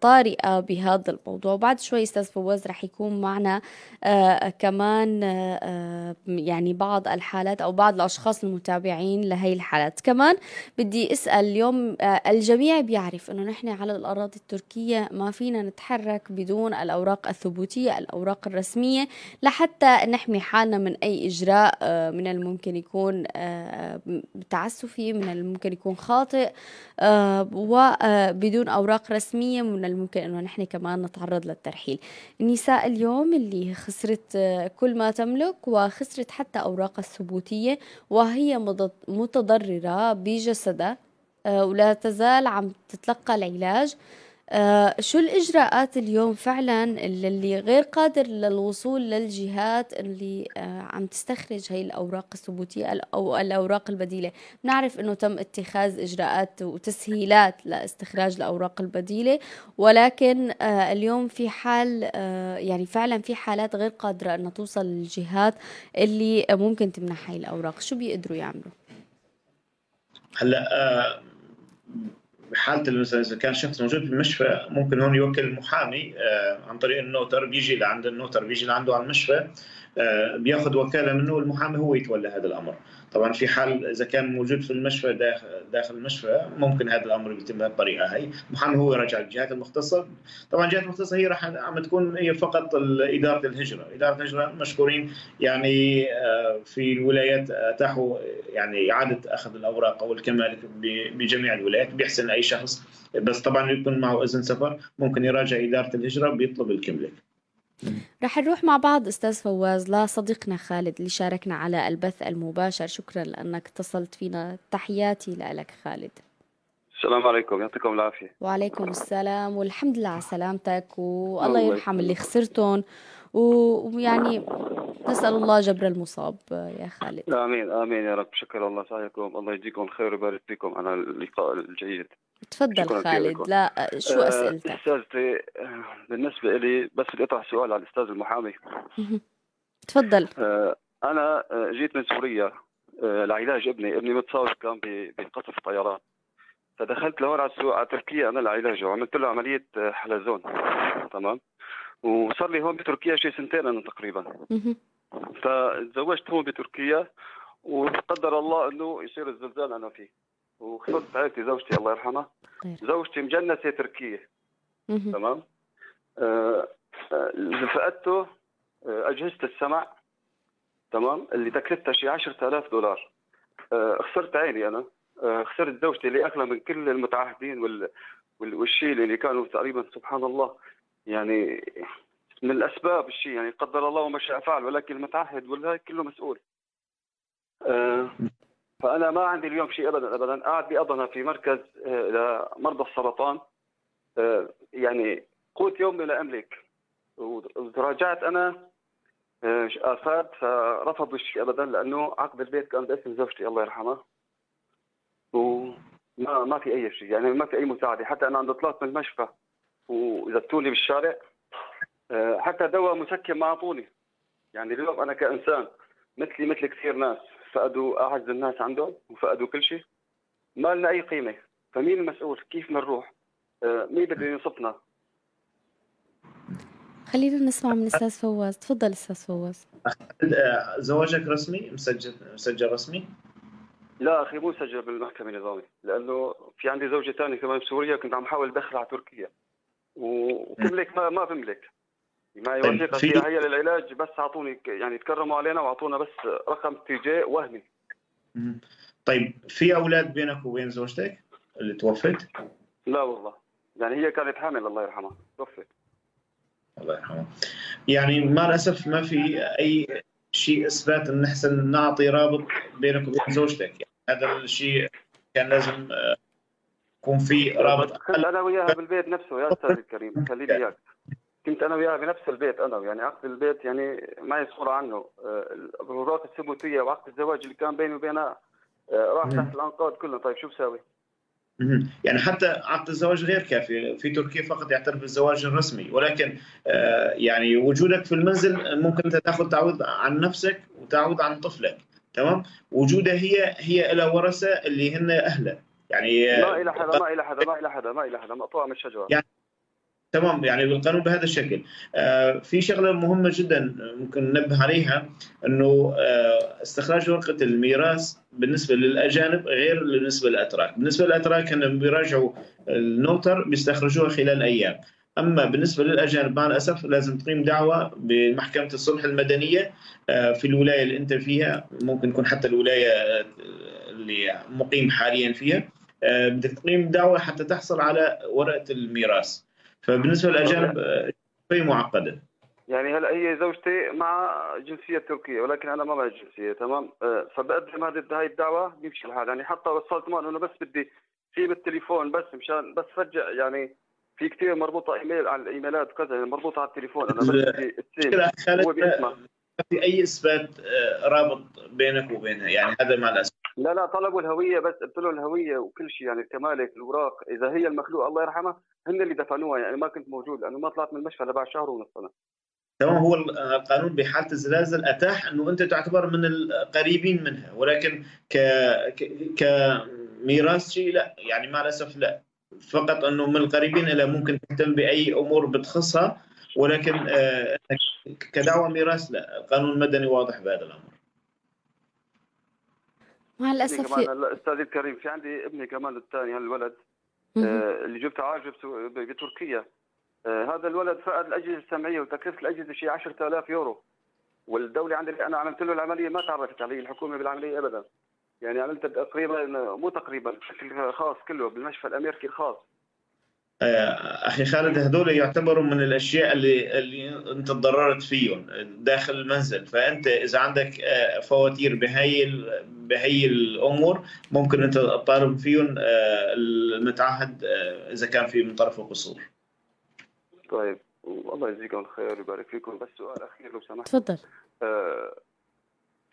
طارئة بهذا الموضوع. وبعد شوي أستاذ فواز رح يكون معنا آه، كمان آه، يعني بعض الحالات أو بعض الأشخاص المتابعين لهي الحالات. كمان بدي أسأل اليوم الجميع بيعرف أنه نحن على الأراضي التركية ما فينا نتحرك بدون الأوراق الثبوتية الأوراق الرسمية لحتى نحمي حالنا من أي إجراء من الممكن يكون تعسفي من الممكن يكون خاطئ وبدون أوراق رسمية. رسمية من الممكن أنه نحن كمان نتعرض للترحيل. النساء اليوم اللي خسرت آه، كل ما تملك وخسرت حتى أوراقها الثبوتية وهي متضررة بجسدها آه، ولا تزال عم تتلقى العلاج. آه شو الإجراءات اليوم فعلا اللي غير قادر للوصول للجهات اللي آه عم تستخرج هي الأوراق الثبوتية أو الأوراق البديلة نعرف أنه تم اتخاذ إجراءات وتسهيلات لاستخراج الأوراق البديلة ولكن آه اليوم في حال آه يعني فعلا في حالات غير قادرة أن توصل للجهات اللي ممكن تمنح هي الأوراق شو بيقدروا يعملوا؟ هلأ آه، بحالة مثلا اذا كان شخص موجود في المشفى ممكن هون يوكل محامي آه، عن طريق النوتر بيجي لعند النوتر بيجي لعنده على المشفى آه، بياخذ وكالة منه والمحامي هو يتولى هذا الأمر. طبعا في حال إذا كان موجود في المشفى داخل, داخل المشفى ممكن هذا الأمر يتم بهالطريقة هي المحامي هو يراجع الجهات المختصة. طبعا الجهات المختصة هي راح عم تكون هي فقط إدارة الهجرة. إدارة الهجرة مشكورين يعني آه، في الولايات اتاحوا يعني إعادة أخذ الأوراق أو الكمال بجميع الولايات بيحسن اي شخص. بس طبعا يكون معه أذن سفر ممكن يراجع إدارة الهجرة بيطلب الكمله رح نروح مع بعض أستاذ فواز لصديقنا خالد اللي شاركنا على البث المباشر. شكرا لأنك اتصلت فينا. تحياتي لك خالد. السلام عليكم. يعطيكم العافية. وعليكم السلام. والحمد لله على سلامتك. والله يرحم اللي خسرتهم. ويعني نسأل الله جبر المصاب يا خالد. آمين. آمين يا رب. شكر الله سعيكم الله يجزيكم الخير ويبارك فيكم. على اللقاء الجيد. تفضل خالد لا شو أسئلتك؟ أستاذتي بالنسبة لي بس بدي أطرح سؤال على الأستاذ المحامي. تفضل. آه، أنا آه، جيت من سوريا آه، لعلاج ابني. ابني متصاب كان بقصف طيران فدخلت لهون على السوق على تركيا أنا لعلاجه. وعملت له عملية حلزون. تمام؟ وصار لي هون بتركيا شيء سنتين أنا تقريبا. فتزوجت هون بتركيا وقدر الله إنه يصير الزلزال أنا فيه. وخسرت عائلتي زوجتي الله يرحمها. زوجتي مجنسة تركية. تمام؟ آه, آه، فقدته آه أجهزة السمع. تمام؟ اللي تكلفتها شيء 10000 دولار. آه خسرت عيني أنا. آه خسرت زوجتي اللي أغلى من كل المتعهدين وال والشيء اللي كانوا تقريبا سبحان الله يعني من الأسباب الشيء يعني قدر الله وما شاء فعل ولكن المتعهد ولا كله مسؤول. آه فأنا ما عندي اليوم شيء ابدا ابدا. قاعد بأضنة في مركز آه، لمرضى السرطان آه، يعني قوت يومي لا أملك. وتراجعت أنا آه، افاد فرفضوا الشيء ابدا لأنه عقد البيت كان باسم زوجتي الله يرحمها وما ما في أي شيء يعني ما في أي مساعدة. حتى أنا عند طلعت من المشفى وزتوني بالشارع حتى دواء مسكن ما أعطوني. يعني اليوم أنا كإنسان مثلي مثل كثير ناس. فقدوا أعز الناس عندهم وفقدوا كل شيء. ما لنا أي قيمة. فمين المسؤول؟ كيف بدنا نروح آه، مين بده ينصفنا؟ خلينا نسمع من أستاذ فواز. تفضل أستاذ فواز. زواجك رسمي؟ مسجل مسجل رسمي؟ لا أخي مو مسجل بالمحكمة النظامي لأنه في عندي زوجة ثانية كمان بسوريا كنت عم حاول ادخلها على تركيا. وبملك ما ما بملك. طيب وثيقه فيها هي للعلاج بس أعطوني يعني تكرموا علينا وأعطونا بس رقم تي جي وهمي. طيب في أولاد بينك وبين زوجتك اللي توفت؟ لا والله. يعني هي كانت حامل الله يرحمها. توفت الله يرحمها. يعني مع الأسف ما في أي شيء إثبات إن نحسن نعطي رابط بينك وبين زوجتك. يعني هذا الشيء كان لازم آه، يكون في رابط أنا وياها بالبيت نفسه يا أستاذ الكريم. خليني إياك. كنت أنا وياها بنفس البيت أنا يعني عقد البيت يعني معي صوره عنه. آه، الاوراق الثبوتية وعقد الزواج اللي كان بيني وبينها آه، راح تحت الأنقاض كله طيب شو بساوي؟ يعني حتى عقد الزواج غير كافي في تركيا فقط يعترف بالزواج الرسمي. ولكن آه، يعني وجودك في المنزل ممكن أنت تاخذ تعويض عن نفسك وتعويض عن طفلك. تمام؟ وجودها هي هي لها ورثة اللي هن اهلها يعني ما إلى حدا ما إلى حدا ما إلى حدا ما إلى حدا. مقطوعة من الشجرة. يعني تمام يعني بالقانون بهذا الشكل. آه، في شغلة مهمة جدا ممكن ننبه عليها إنه آه، استخراج ورقة الميراث بالنسبة للأجانب غير بالنسبة للأتراك، بالنسبة للأتراك هن بيراجعوا النوتر بيستخرجوها خلال أيام، أما بالنسبة للأجانب مع الأسف لازم تقيم دعوة بمحكمة الصلح المدنية آه، في الولاية اللي أنت فيها ممكن يكون حتى الولاية اللي مقيم حاليا فيها. بدك تقيم دعوة حتى تحصل على ورقة الميراث. فبالنسبة للأجانب آه، شوي معقدة. يعني هلا هي زوجتي مع جنسية تركية ولكن أنا ما معي جنسية تمام؟ آه، فبقدم هذه هاي الدعوة بيمشي الحال. يعني حتى وصلت معه إنه بس بدي سيب التليفون بس مشان بس رجع يعني في كثير مربوطة إيميل على الإيميلات وكذا يعني مربوطة على التليفون أنا بس بدي هو باسمه ما في أي إثبات آه، رابط بينك وبينها. يعني هذا مع الأسف. لا لا طلبوا الهوية بس قلت له الهوية وكل شيء يعني الكمالك الأوراق إذا هي المخلوق الله يرحمها هن اللي دفنوها يعني ما كنت موجود لأنه ما طلعت من المشفى لبعد شهر ونص أنا. تمام هو القانون بحالة الزلازل أتاح إنه أنت تعتبر من القريبين منها ولكن ك كميراث شيء لا يعني مع الأسف لا. فقط إنه من القريبين إلى ممكن تهتم بأي أمور بتخصها ولكن آه، كدعوة ميراث لا. القانون المدني واضح بهذا الأمر. مع الأسف كمان هلا أستاذ الكريم في عندي ابني كمان الثاني هالولد مهم. آه، اللي جبته عالجه بسو- ب- بتركيا. آه، هذا الولد فقد الأجهزة السمعية وتكلفه الأجهزة شيء 10000 يورو. والدولة عندي أنا عملت له العملية ما تعرفت علي الحكومة بالعملية ابدا. يعني عملت تقريبا مو تقريبا بشكل خاص كله بالمشفى الأمريكي الخاص. أخي خالد هذول يعتبروا من الأشياء اللي اللي أنت تضررت فيهم داخل المنزل. فأنت إذا عندك آه، فواتير بهي ال- بهي الأمور ممكن أنت تطالب فيهم آه، المتعهد آه، إذا كان في من طرفه قصور طيب والله يجزيكم الخير ويبارك فيكم. بس سؤال أخير لو سمحت. تفضل. آه،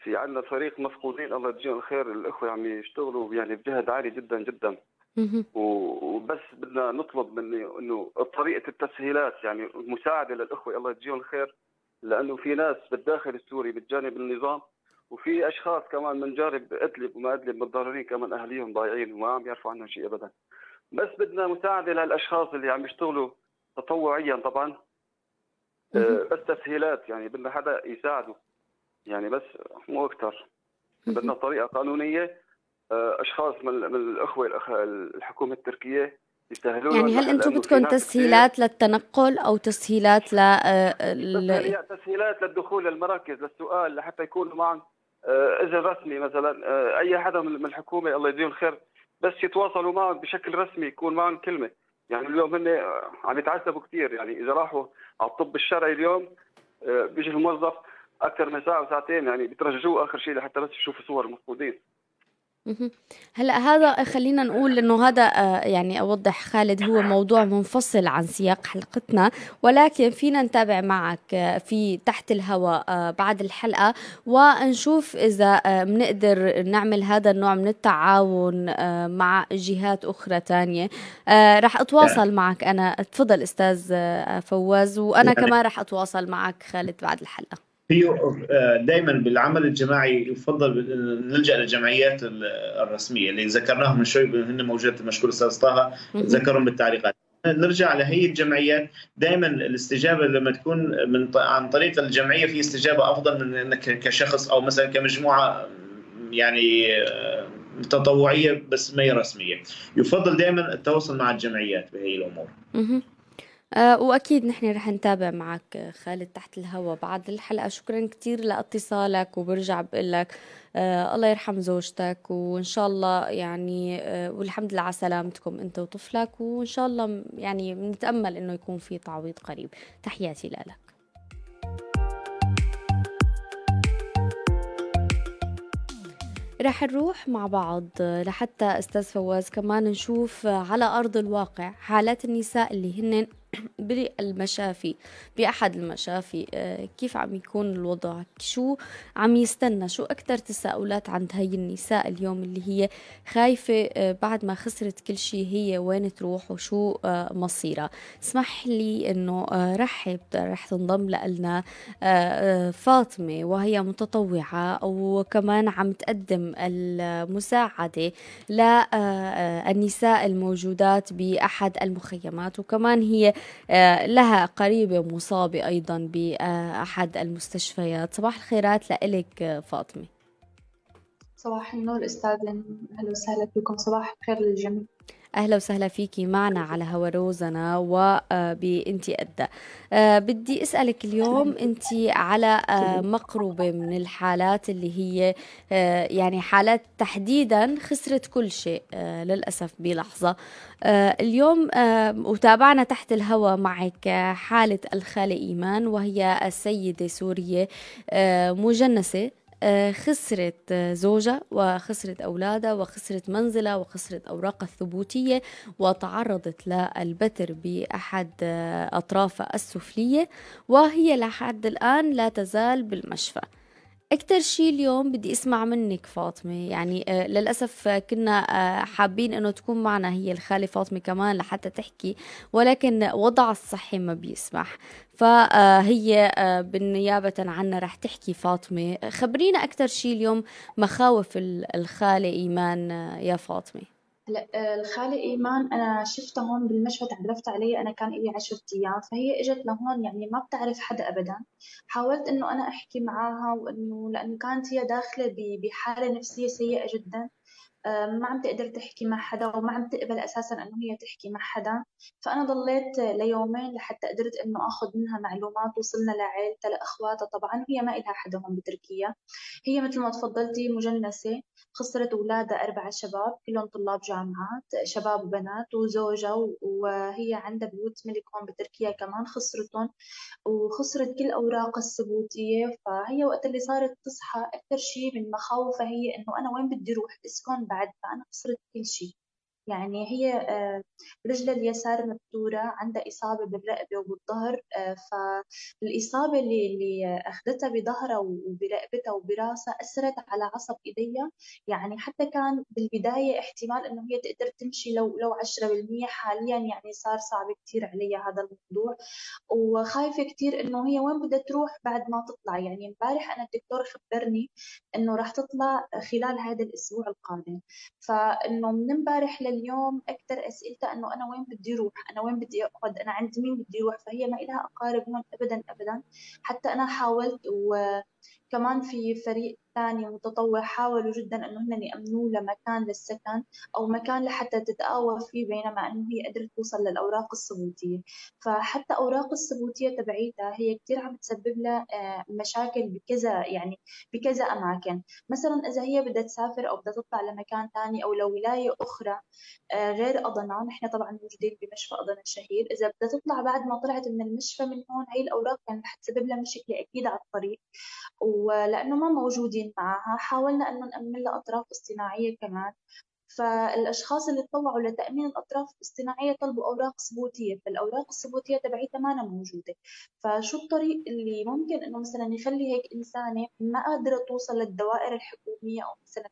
في عندنا فريق مفقودين الله يجزيهم الخير. الأخوة عم يشتغلوا يعني بجهد عالي جدا جدا. وبس بدنا نطلب من إنه طريقة التسهيلات يعني المساعده للإخوة الله يجزيهم الخير لأنه في ناس بالداخل السوري بالجانب النظام وفي أشخاص كمان من جانب أدلب وما أدلب متضررين كمان اهاليهم ضايعين وما عم يعرفوا عنهم شيء ابدا. بس بدنا مساعدة للأشخاص اللي عم يشتغلوا تطوعيا طبعا. آه، بس تسهيلات يعني بدنا حدا يساعده يعني بس مو أكثر بدنا طريقة قانونية أشخاص من من الأخوة الحكومة التركية يسهلوا يعني هل أنتم بدكم تسهيلات للتنقل أو تسهيلات ل آه، تسهيلات للدخول للمراكز للسؤال لحتى يكونوا معهم آه، اذن رسمي مثلا آه، أي حدا من الحكومة الله يجزيهم الخير بس يتواصلوا معهم بشكل رسمي يكون معهم كلمة. يعني اليوم هن آه، عم يتعذبوا كثير يعني إذا راحوا على الطب الشرعي اليوم آه، بيجي الموظف أكثر من ساعة وساعتين يعني بيترجوه آخر شيء لحتى بس يشوفوا صور المفقودين مهم. هلا هذا خلينا نقول إنه هذا آه، يعني أوضح خالد هو موضوع منفصل عن سياق حلقتنا ولكن فينا نتابع معك آه، في تحت الهواء آه، بعد الحلقة ونشوف إذا بنقدر نعمل هذا النوع من التعاون مع جهات أخرى تانية. رح أتواصل معك أنا. تفضل أستاذ فواز وأنا يعني- كمان رح أتواصل معك خالد بعد الحلقة. في دائما بالعمل الجماعي يفضل نلجأ للجمعيات ال- الرسمية اللي ذكرناهم من شوي هن موجودات المشكور أستاذ طه. ذكرهم بالتعليقات نرجع لهي الجمعيات دائما الاستجابة لما تكون من عن طريق الجمعية في استجابة أفضل من إنك كشخص أو مثلا كمجموعة يعني آه، تطوعية بس ما هي رسمية يفضل دائما التواصل مع الجمعيات بهي الأمور. آه وأكيد نحن رح نتابع معك آه، خالد تحت الهوا بعد الحلقة. شكرا كتير لاتصالك وبرجع بقول لك آه الله يرحم زوجتك وإن شاء الله يعني آه والحمد لله على سلامتكم أنت وطفلك. وإن شاء الله يعني بنتأمل إنه يكون في تعويض قريب. تحياتي لك. رح نروح مع بعض لحتى أستاذ فواز كمان نشوف على أرض الواقع حالات النساء اللي هن بالمشافي بأحد المشافي آه، كيف عم يكون الوضع؟ شو عم يستنى؟ شو أكثر تساؤلات عند هاي النساء اليوم اللي هي خايفة آه، بعد ما خسرت كل شيء هي وين تروح وشو آه، مصيرها؟ اسمح لي أنه رحب رح تنضم لنا فاطمة وهي متطوعة وكمان عم تقدم المساعدة للنساء الموجودات بأحد المخيمات وكمان هي لها قريبة مصابة أيضا بأحد المستشفيات. صباح الخيرات لإلك آه، فاطمة. صباح النور أستاذة. أهلا وسهلا فيكم. صباح الخير للجميع. أهلا وسهلا فيكي معنا على هوا روزنا وبإنتي أدى. أه بدي أسألك اليوم أنت على أه مقربة من الحالات اللي هي يعني حالات تحديدا خسرت كل شيء للأسف بلحظة. اليوم وتابعنا تحت الهوا معك حالة الخالة إيمان وهي السيدة سورية مجنسة. آه، خسرت زوجها وخسرت أولادها وخسرت منزلها وخسرت أوراقها الثبوتية وتعرضت للبتر بأحد آه، أطرافها السفلية وهي لحد الآن لا تزال بالمشفى. أكتر شيء اليوم بدي أسمع منك فاطمة يعني آه للأسف كنا آه حابين أنه تكون معنا هي الخالة فاطمة كمان لحتى تحكي ولكن وضع الصحي ما بيسمح. فهي آه بالنيابة عنا رح تحكي فاطمة. خبرينا أكتر شيء اليوم مخاوف الخالة إيمان آه، يا فاطمة. هلا آه، الخالة إيمان أنا شفتها هون بالمشفى تعرفت عليها أنا كان إلي عشرة أيام فهي إجت لهون يعني ما بتعرف حدا أبدا. حاولت إنه أنا أحكي معاها وإنه لأنه كانت هي داخلة بحالة نفسية سيئة جدا. ما عم تقدر تحكي مع حدا وما عم تقبل أساسا إنه هي تحكي مع حدا. فأنا ضليت ليومين لحتى قدرت إنه آخذ منها معلومات وصلنا لعائلتها لأخواتها. طبعا هي ما إلها حدا هون بتركيا. هي مثل ما تفضلتي مجنسة خسرت أولادها أربعة شباب كلهم طلاب جامعات شباب وبنات وزوجها وهي عندها بيوت ملك هون بتركيا كمان خسرتهم. وخسرت كل أوراقها الثبوتية. فهي وقت اللي صارت تصحى أكثر شي من مخاوفها هي إنه أنا وين بدي أروح أسكن بعد فأنا خسرت كل شي يعني هي آه، رجلها اليسار مبتورة عندها إصابة بالرقبة وبالظهر آه، فالإصابة اللي اللي أخذتها بظهرها وبرقبتها وبراسها أثرت على عصب إيديها. يعني حتى كان بالبداية احتمال إنه هي تقدر تمشي لو لو 10% حاليا يعني صار صعب كثير عليها هذا الموضوع. وخايفة كثير إنه هي وين بدها تروح بعد ما تطلع. يعني امبارح أنا الدكتور خبرني إنه راح تطلع خلال هذا الأسبوع القادم. فإنه من امبارح لل اليوم أكثر اسئلتها إنه أنا وين بدي أروح؟ أنا وين بدي أقعد؟ أنا عند مين بدي أروح؟ فهي ما لها أقارب هون ابدا ابدا. حتى أنا حاولت وكمان في فريق ثاني متطوع حاولوا جدا إنه هن يامنوا لها مكان للسكن أو مكان لحتى تتآوى فيه بينما إنه هي قدرت توصل للأوراق الثبوتية. فحتى أوراق الثبوتية تبعيتها هي كثير عم تسبب لها آه، مشاكل بكذا يعني بكذا أماكن. مثلا إذا هي بدها تسافر أو بدها تطلع لمكان ثاني أو لولاية أخرى آه، غير أضنا نحن طبعا موجودين بمشفى أضنا الشهير إذا بدها تطلع بعد ما طلعت من المشفى من هون هي الأوراق كانت رح تسبب لها مشكلة أكيد على الطريق. ولأنه ما موجودين معها حاولنا أنه نأمن لها أطراف اصطناعية كمان. فالأشخاص اللي تطوعوا لتأمين الأطراف الاصطناعيه طلبوا أوراق ثبوتية فالأوراق الثبوتية تبعيتها ما موجودة. فشو الطريق اللي ممكن إنه مثلا يخلي هيك انسانه ما قادرة توصل للدوائر الحكومية أو مثلا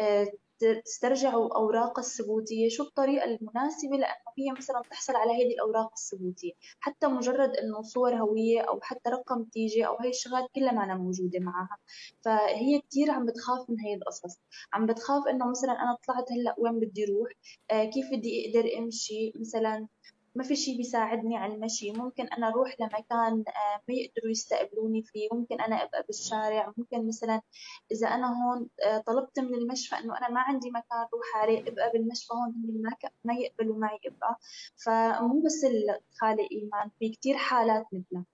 آه، تسترجعوا أوراق الثبوتية؟ شو الطريقة المناسبة لأنه هي مثلا تحصل على هذه الأوراق الثبوتية؟ حتى مجرد أنه صور هوية أو حتى رقم تيجي أو هي الشغلات كلها ما أنا موجودة معها. فهي كثير عم بتخاف من هي القصص. عم بتخاف أنه مثلا أنا طلعت هلأ وين بدي أروح آه كيف بدي أقدر أمشي؟ مثلا ما في شيء بيساعدني على المشي. ممكن أنا أروح لمكان آه، ما يقدروا يستقبلوني فيه. ممكن أنا أبقى بالشارع. ممكن مثلا إذا أنا هون آه، طلبت من المشفى إنه أنا ما عندي مكان أروح عليه أبقى بالمشفى هون ما ما يقبلوا معي أبقى. فمو بس الخالق إيمان في كتير حالات مثلها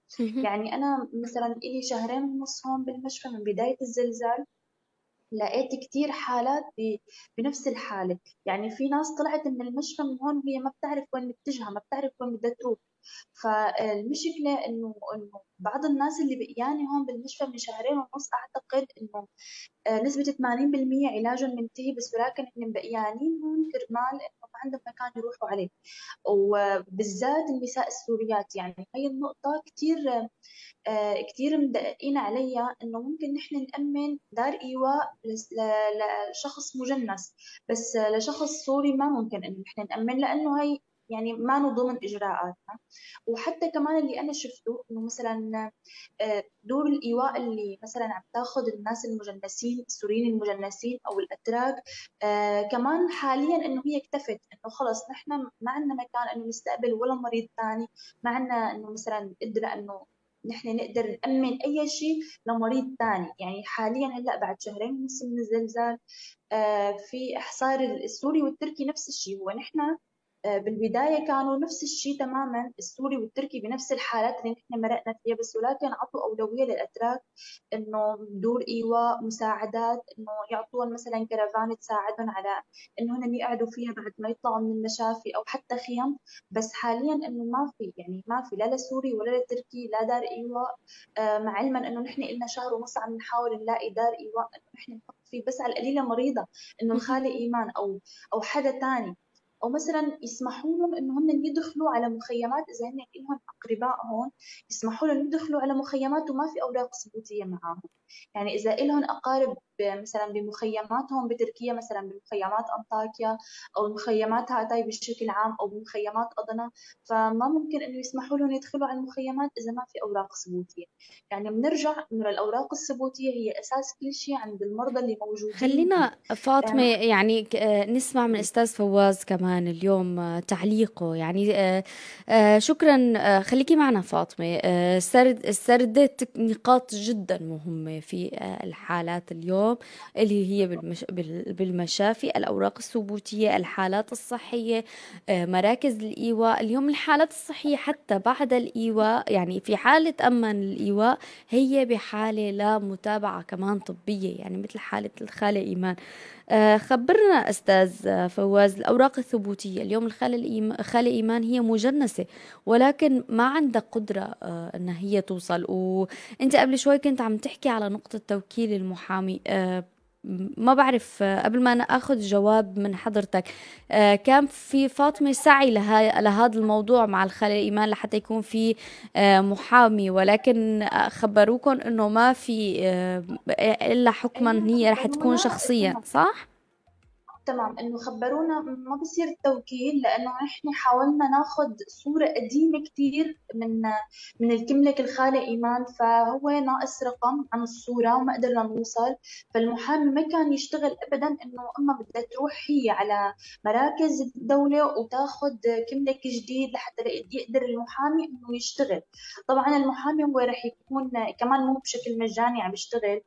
يعني أنا مثلا إلي شهرين ونص هون بالمشفى من بداية الزلزال. لقيت كتير حالات بنفس الحالة. يعني في ناس طلعت من المشفى من هون وهي ما بتعرف وين متجهة ما بتعرف وين بدها تروح. فالمشكلة إنه إنه بعض الناس اللي بقياني هون بالمشفى من شهرين ونص أعتقد إنه آه، نسبة 80% علاجهم منتهي بس ولكن إحنا مبقيانين هون كرمال إنه ما عندهم مكان يروحوا عليه. وبالذات النساء السوريات يعني هاي النقطة كتير آه، كتير مدققين عليها إنه ممكن نحن نأمن دار إيواء لشخص مجنس بس لشخص سوري ما ممكن إنه نحن نأمن لأنه هي يعني ما ضمن اجراءاتنا وحتى كمان اللي أنا شفته إنه مثلا آه، دور الإيواء اللي مثلا عم تأخذ الناس المجنسين السوريين المجنسين أو الأتراك آه كمان حاليا إنه هي اكتفت إنه خلص نحن ما عندنا مكان إنه نستقبل ولا مريض ثاني ما عندنا إنه مثلا قدرة إنه نحن نقدر نأمن أي شيء لمريض ثاني يعني حاليا هلأ بعد شهرين ونص من الزلزال آه في إحصار السوري والتركي نفس الشيء. هو نحن آه، بالبداية كانوا نفس الشيء تماما السوري والتركي بنفس الحالات اللي نحن مرقنا فيها بس ولكن عطوا أولوية للأتراك إنه دور إيواء مساعدات إنه يعطوهم مثلا كرفان تساعدهم على إنه هن يقعدوا فيها بعد ما يطلعوا من المشافي أو حتى خيم بس حاليا إنه ما في يعني ما في لا لسوري ولا لتركي لا دار إيواء. آه، مع علما إنه نحن لنا شهر ونص عم نحاول نلاقي دار إيواء إنه نحن نحط فيه بس على القليلة مريضة إنه الخالي إيمان أو أو حدا تاني. أو مثلا يسمحوا لهم إنه هم يدخلوا على مخيمات إذا هن لهم أقرباء هون يسمحوا لهم يدخلوا على مخيمات وما في أوراق ثبوتية معاهم. يعني إذا لهم أقارب مثلا بمخيماتهم بتركيا مثلا بمخيمات أنطاكيا أو المخيمات هاتاي بشكل عام أو بمخيمات ادنا فما ممكن إنه يسمحوا لهم يدخلوا على المخيمات إذا ما في أوراق ثبوتية. يعني بنرجع انه الأوراق الثبوتية هي أساس كل شيء عند المرضى اللي موجودين. خلينا فاطمة يعني نسمع من أستاذ فواز كمان اليوم تعليقه. يعني آه، آه، شكرا آه، خليكي معنا فاطمة. سرد سردت نقاط جدا مهمة. في الحالات اليوم اللي هي بالمش... بالمشافي الأوراق الثبوتية الحالات الصحية آه، مراكز الإيواء. اليوم الحالات الصحية حتى بعد الإيواء يعني في حالة أمن الإيواء هي بحالة لمتابعة كمان طبية يعني مثل حالة الخالة إيمان. آه، خبرنا أستاذ فواز الأوراق الثبوتية اليوم الخالة إيمان هي مجنسة ولكن ما عندها قدرة آه، أنها هي توصل. وأنت قبل شوي كنت عم تحكي على نقطة توكيل المحامي آه، ما بعرف قبل ما أنا أخذ جواب من حضرتك كان في فاطمة سعي لهذا الموضوع مع الخالة إيمان لحتى يكون في محامي ولكن خبروكم إنه ما في إلا حكما هي رح تكون شخصيا صح؟ تمام. إنه خبرونا ما بصير التوكيل لأنه نحن حاولنا ناخذ صورة قديمة كثير من من الكملك الخالة إيمان. فهو ناقص رقم عن الصورة وما قدرنا نوصل. فالمحامي ما كان يشتغل ابدا إنه أما بدها تروح هي على مراكز الدولة وتاخذ كملك جديد لحتى يقدر المحامي إنه يشتغل. طبعا المحامي هو رح يكون كمان مو بشكل مجاني عم يشتغل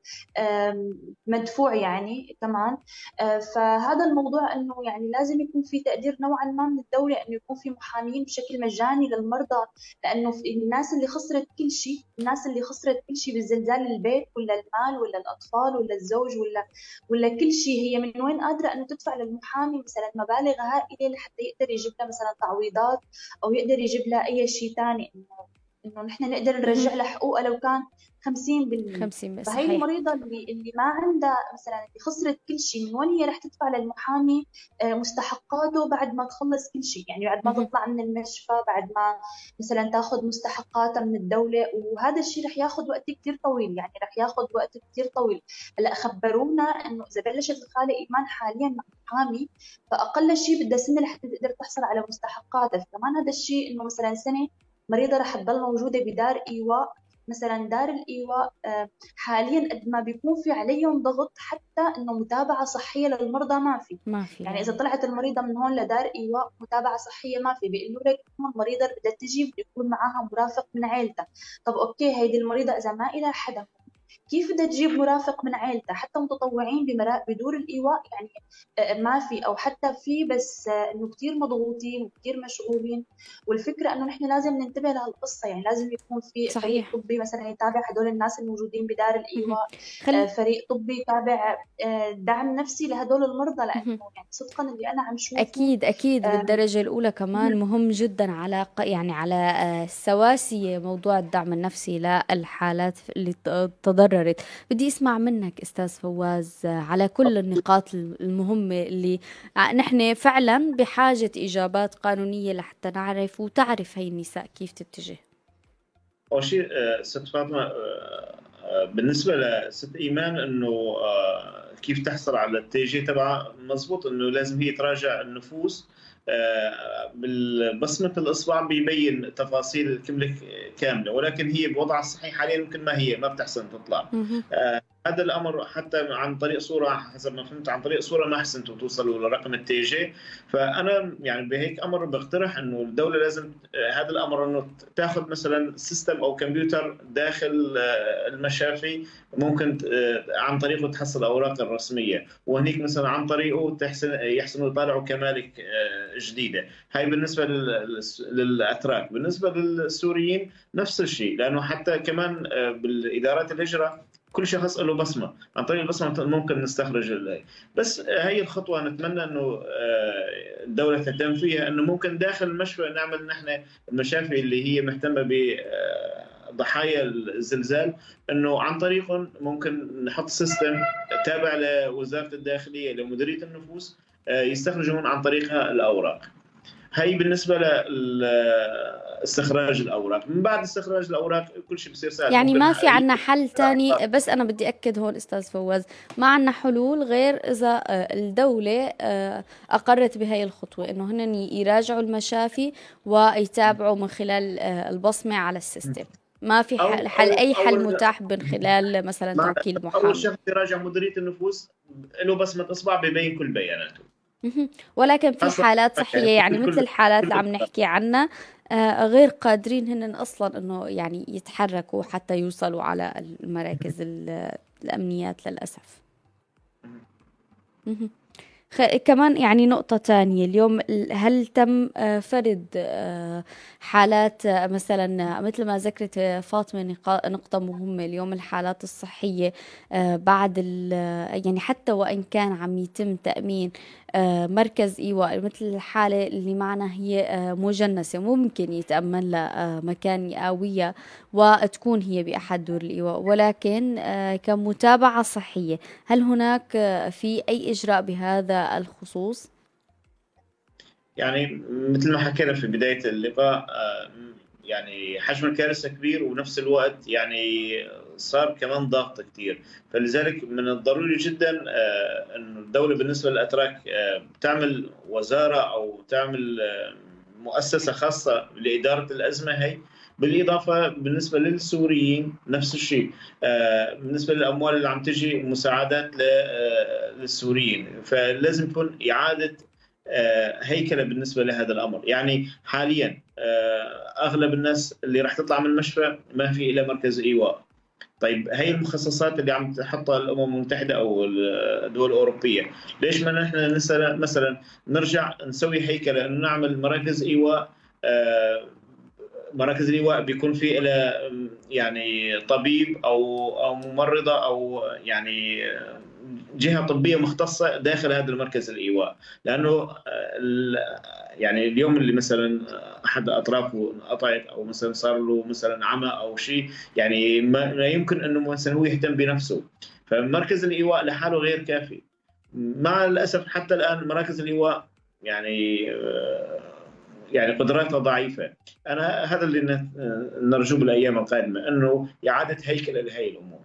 مدفوع يعني كمان. آه، فهذا الموضوع إنه يعني لازم يكون في تقدير نوعا ما من الدولة إنه يكون في محامين بشكل مجاني للمرضى لأنه الناس اللي خسرت كل شيء الناس اللي خسرت كل شيء بالزلزال البيت ولا المال ولا الأطفال ولا الزوج ولا ولا كل شيء. هي من وين قادرة إنه تدفع للمحامي مثلا مبالغ هائلة لحتى يقدر يجيب لها مثلا تعويضات أو يقدر يجيب لها أي شيء ثاني إنه إنه نحن نقدر نرجع لها حقوقها لو كان 50% 50 بس فهي المريضة اللي اللي ما عندها مثلا اللي خسرت كل شيء من وين هي رح تدفع للمحامي آه، مستحقاته بعد ما تخلص كل شيء؟ يعني بعد ما تطلع من المشفى بعد ما مثلا تاخذ مستحقاتها من الدولة وهذا الشيء رح ياخذ وقت كثير طويل. يعني رح ياخذ وقت كثير طويل. هلأ خبرونا إنه إذا بلشت الخالة إيمان حاليا مع محامي فأقل شيء بدها سنة لحتى تقدر تحصل على مستحقاتها. كمان هذا الشيء إنه مثلا سنة مريضه رح تضل موجودة بدار إيواء. مثلا دار الإيواء آه، حاليا قد ما بيكون في عليهم ضغط حتى إنه متابعة صحية للمرضى ما في. ما في. يعني إذا طلعت المريضة من هون لدار إيواء متابعة صحية ما في. بيقولوا لك المريضة بدها تجي يكون معها مرافق من عيلتها. طب أوكي هيدي المريضة إذا ما لها حدا كيف بدها تجيب مرافق من عائلتها حتى متطوعين بدور الإيواء يعني آه، ما في أو حتى في بس آه، إنه كثير مضغوطين وكثير مشغولين. والفكرة إنه نحن لازم ننتبه لهالقصة يعني لازم يكون في صحيح. فريق طبي مثلا يتابع هدول الناس الموجودين بدار الإيواء خل... آه، فريق طبي يتابع دعم نفسي لهدول المرضى. لأنه يعني صدقا اللي أنا عم شوفه أكيد أكيد بالدرجة الأولى كمان مهم. جدا على يعني على السواسيه موضوع الدعم النفسي للحالات اللي تضرر تضررت. بدي أسمع منك أستاذ فواز على كل النقاط المهمة اللي نحن فعلا بحاجة إجابات قانونية لحتى نعرف وتعرف هي النساء كيف تتجه. أول شيء آه، ست فاطمة آه، آه، بالنسبة لست إيمان إنه كيف تحصل على التيجي تبعها مزبوط إنه لازم هي تراجع النفوس بالبصمة الإصبع بيبين تفاصيل الكملة كاملة ولكن هي بوضعها الصحيح حاليا يمكن ما هي ما بتحسن تطلع. هذا الأمر حتى عن طريق صورة حسب ما فهمت عن طريق صورة ما حسنتوا توصلوا لرقم ال TC. فأنا يعني بهيك أمر بقترح إنه الدولة لازم آه، هذا الأمر إنه تاخذ مثلا system أو كمبيوتر داخل آه، المشافي ممكن آه، عن طريقه تحصل الاوراق الرسمية. وهنيك مثلا عن طريقه تحسن يحسنوا يطالعوا كمالك جديدة. هاي بالنسبة للأتراك. بالنسبة للسوريين نفس الشيء لأنه حتى كمان بالإدارات الهجرة كل شخص له بصمة عن طريق البصمة ممكن نستخرج هي بس هي الخطوة نتمنى إنه آه، الدولة تهتم فيها إنه ممكن داخل المشفى نعمل نحن المشافي اللي هي مهتمة ب ضحايا الزلزال إنه عن طريقهم ممكن نحط سيستم تابع لوزارة الداخلية لمديرية النفوس آه، يستخرجون عن طريقها الأوراق. هي بالنسبة لاستخراج الأوراق. من بعد استخراج الأوراق كل شيء بصير سهل. يعني ما في عنا حل ثاني بس أنا بدي أكد هون أستاذ فواز ما عنا حلول غير إذا آه، الدولة آه، أقرت بهي الخطوة إنه هن يراجعوا المشافي ويتابعوا من خلال آه، البصمة على ال system. ما في حل, حل أي حل متاح من خلال مثلا توكيل محامي أول شخص يراجع مديرية النفوس له بصمه اصبع ببين كل بياناته. ولكن في حالات صحية يعني مثل الحالات اللي عم نحكي عنها آه، غير قادرين هن أصلا أنه يعني يتحركوا حتى يوصلوا على المراكز الأمنيات للأسف. كمان يعني نقطة تانية اليوم هل تم آه، فرد آه، حالات مثلا مثل ما ذكرت فاطمة نقطة مهمة اليوم الحالات الصحية بعد يعني حتى وإن كان عم يتم تأمين مركز إيواء مثل الحالة اللي معنا هي مجنسة ممكن يتأمن لها مكان يقاوية وتكون هي بأحد دور الإيواء ولكن كمتابعة صحية هل هناك في أي إجراء بهذا الخصوص؟ يعني مثل ما حكينا في بداية اللقاء آه، يعني حجم الكارثة كبير ونفس الوقت يعني صار كمان ضغط كثير فلذلك من الضروري جدا آه، انه الدولة بالنسبة للأتراك آه، بتعمل وزارة أو تعمل مؤسسة خاصة لإدارة الأزمة هي بالإضافة بالنسبة للسوريين نفس الشيء. بالنسبة للأموال اللي عم تجي مساعدات للسوريين. فلازم تكون إعادة آه، هيكلة بالنسبة لهذا الأمر، يعني حاليا آه، أغلب الناس اللي راح تطلع من المشفى ما في إلا مركز إيواء. طيب هي المخصصات اللي عم تحطها الأمم المتحدة أو الدول الأوروبية، ليش ما نحن مثلا نرجع نسوي هيكلة إنه نعمل مراكز إيواء آه، مراكز الإيواء بيكون في لها يعني طبيب أو أو ممرضة أو يعني جهة طبية مختصة داخل هذا المركز الإيواء. لأنه يعني اليوم اللي مثلا أحد أطرافه قطعت أو مثلا صار له مثلا عمى أو شيء يعني ما يمكن أنه مثلا هو يهتم بنفسه. فمركز الإيواء لحاله غير كافي. مع الأسف حتى الآن مراكز الإيواء يعني يعني قدراتها ضعيفة. أنا هذا اللي نرجوه بالأيام القادمة أنه إعادة هيكله لهي الأمور.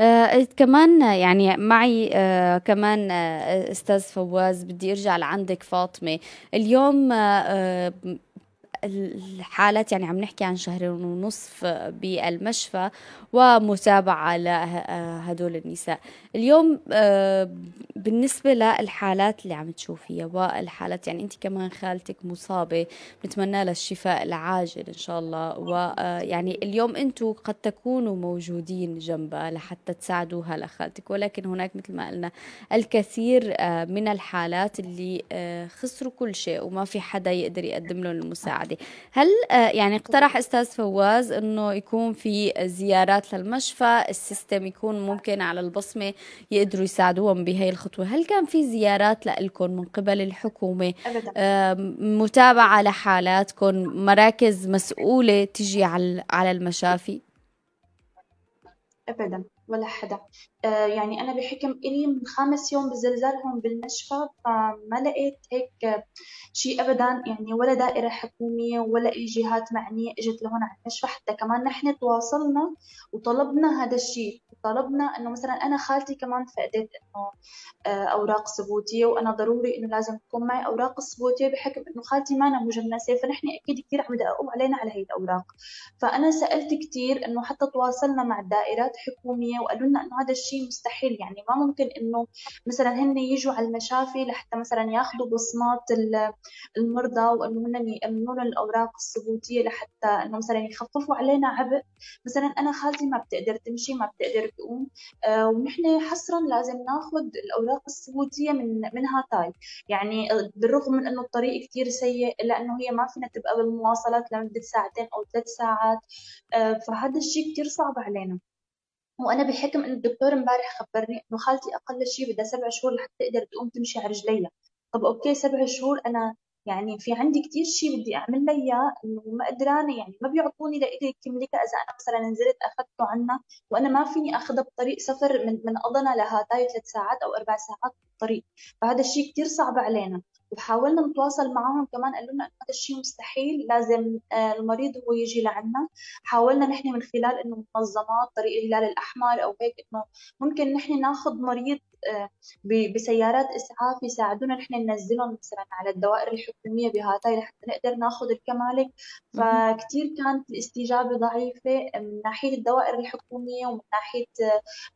آه كمان يعني معي آه كمان آه أستاذ فواز بدي أرجع لعندك فاطمة. اليوم آه الحالات يعني عم نحكي عن شهرين ونصف بالمشفى ومتابعة لهدول النساء. اليوم آه، بالنسبة للحالات اللي عم تشوفيها والحالات يعني أنت كمان خالتك مصابة نتمنى لها الشفاء العاجل إن شاء الله. ويعني آه، اليوم أنتم قد تكونوا موجودين جنبها لحتى تساعدوها لخالتك. ولكن هناك مثل ما قلنا الكثير آه، من الحالات اللي خسروا كل شيء وما في حدا يقدر يقدم لهم المساعدة. هل يعني اقترح أستاذ فواز أنه يكون في زيارات للمشفى ال system يكون ممكن على البصمة يقدروا يساعدوهم بهي الخطوة؟ هل كان في زيارات لكم من قبل الحكومة؟ أبداً. متابعة لحالاتكم مراكز مسؤولة تجي على المشافي؟ ابدا. ولا حدا. آه يعني أنا بحكم إلي من خامس يوم بزلزال هون بالمشفى فما لقيت هيك شيء ابدا. يعني ولا دائرة حكومية ولا أي جهات معنية إجت لهون على المشفى. حتى كمان نحن تواصلنا وطلبنا هذا الشيء طلبنا إنه مثلا أنا خالتي كمان فقدت إنه آه، أوراق ثبوتية وأنا ضروري إنه لازم تكون معي أوراق الثبوتيه بحكم إنه خالتي ما أنا مجنسة. فنحن أكيد كثير عم يدققوا علينا على هي الأوراق. فأنا سألت كثير إنه حتى تواصلنا مع الدائرات الحكوميه وقالوا لنا إنه هذا الشيء مستحيل. يعني ما ممكن إنه مثلا هن يجوا على المشافي لحتى مثلا ياخذوا بصمات المرضى وإنه هن يأمنوا الأوراق الثبوتية لحتى إنه مثلا يخففوا علينا عبء. مثلا أنا خالتي ما بتقدر تمشي ما بتقدر تقوم. آه ونحن حصرا لازم ناخذ الأوراق الثبوتية من من هاتاي يعني بالرغم من إنه الطريق كثير سيء إلا إنه هي ما فينا تبقى بالمواصلات لمدة ساعتين أو ثلاث ساعات. آه فهذا الشيء كثير صعب علينا. وأنا بحكم انه الدكتور امبارح خبرني إنه خالتي أقل شيء بدها سبع شهور لحتى تقدر تقوم تمشي على رجليها. طب okay سبع شهور أنا يعني في عندي كتير شيء بدي أعمل له إياه إنه ما قدرانة يعني ما بيعطوني لإلي كملكه إذا أنا مثلا نزلت اخذته عنا وأنا ما فيني أخذها بطريق سفر من من اضنا لهاتاي ثلاث ساعات أو أربع ساعات بالطريق. فهذا الشيء كتير صعب علينا. وحاولنا نتواصل معهم كمان قالوا لنا هذا الشيء مستحيل لازم آه، المريض هو يجي لعنا حاولنا نحن من خلال إنه منظمات طريق الهلال الأحمر أو هيك إنه ممكن نحن ناخذ مريض بسيارات إسعاف يساعدونا نحن ننزلهم مثلا على الدوائر الحكومية بهاتاي لحتى نقدر ناخذ الكمالك. فكتير كانت الاستجابه ضعيفة من ناحية الدوائر الحكومية ومن ناحية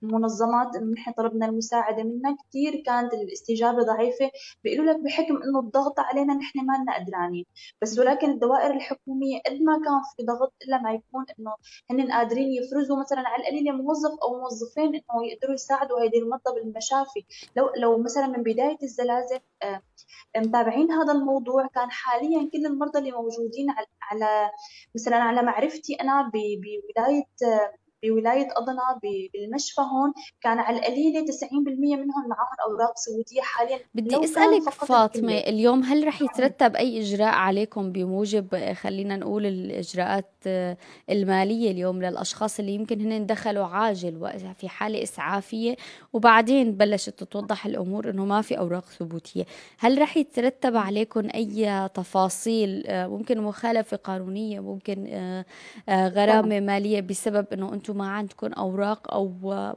المنظمات إنه نحن طلبنا المساعدة منها. كثير كانت الاستجابه ضعيفة. بيقولوا لك بحكم إنه الضغط علينا نحن ما لنا قدرانين بس ولكن الدوائر الحكومية قد ما كان في ضغط إلا ما يكون إنه هن قادرين يفرزوا مثلا على القليله موظف أو موظفين إنه يقدروا يساعدوا هيدي المرضى بالمشافي لو لو مثلا من بداية الزلازل آه، متابعين هذا الموضوع كان حاليا كل المرضى اللي موجودين على مثلا على معرفتي أنا بولاية بولاية أضنا بالمشفى هون. كان على القليلة 90% منهم معهم أوراق سعودية حاليا بدي أسألك فاطمة اليوم هل رح يترتب أي إجراء عليكم بموجب خلينا نقول الإجراءات المالية اليوم للأشخاص اللي يمكن هن دخلوا عاجل في حالة إسعافية؟ وبعدين بلشت تتوضح الأمور إنه ما في أوراق ثبوتية. هل رح يترتب عليكم أي تفاصيل ممكن مخالفة قانونية ممكن آه، آه، غرامة مالية بسبب ما عندكم أوراق أو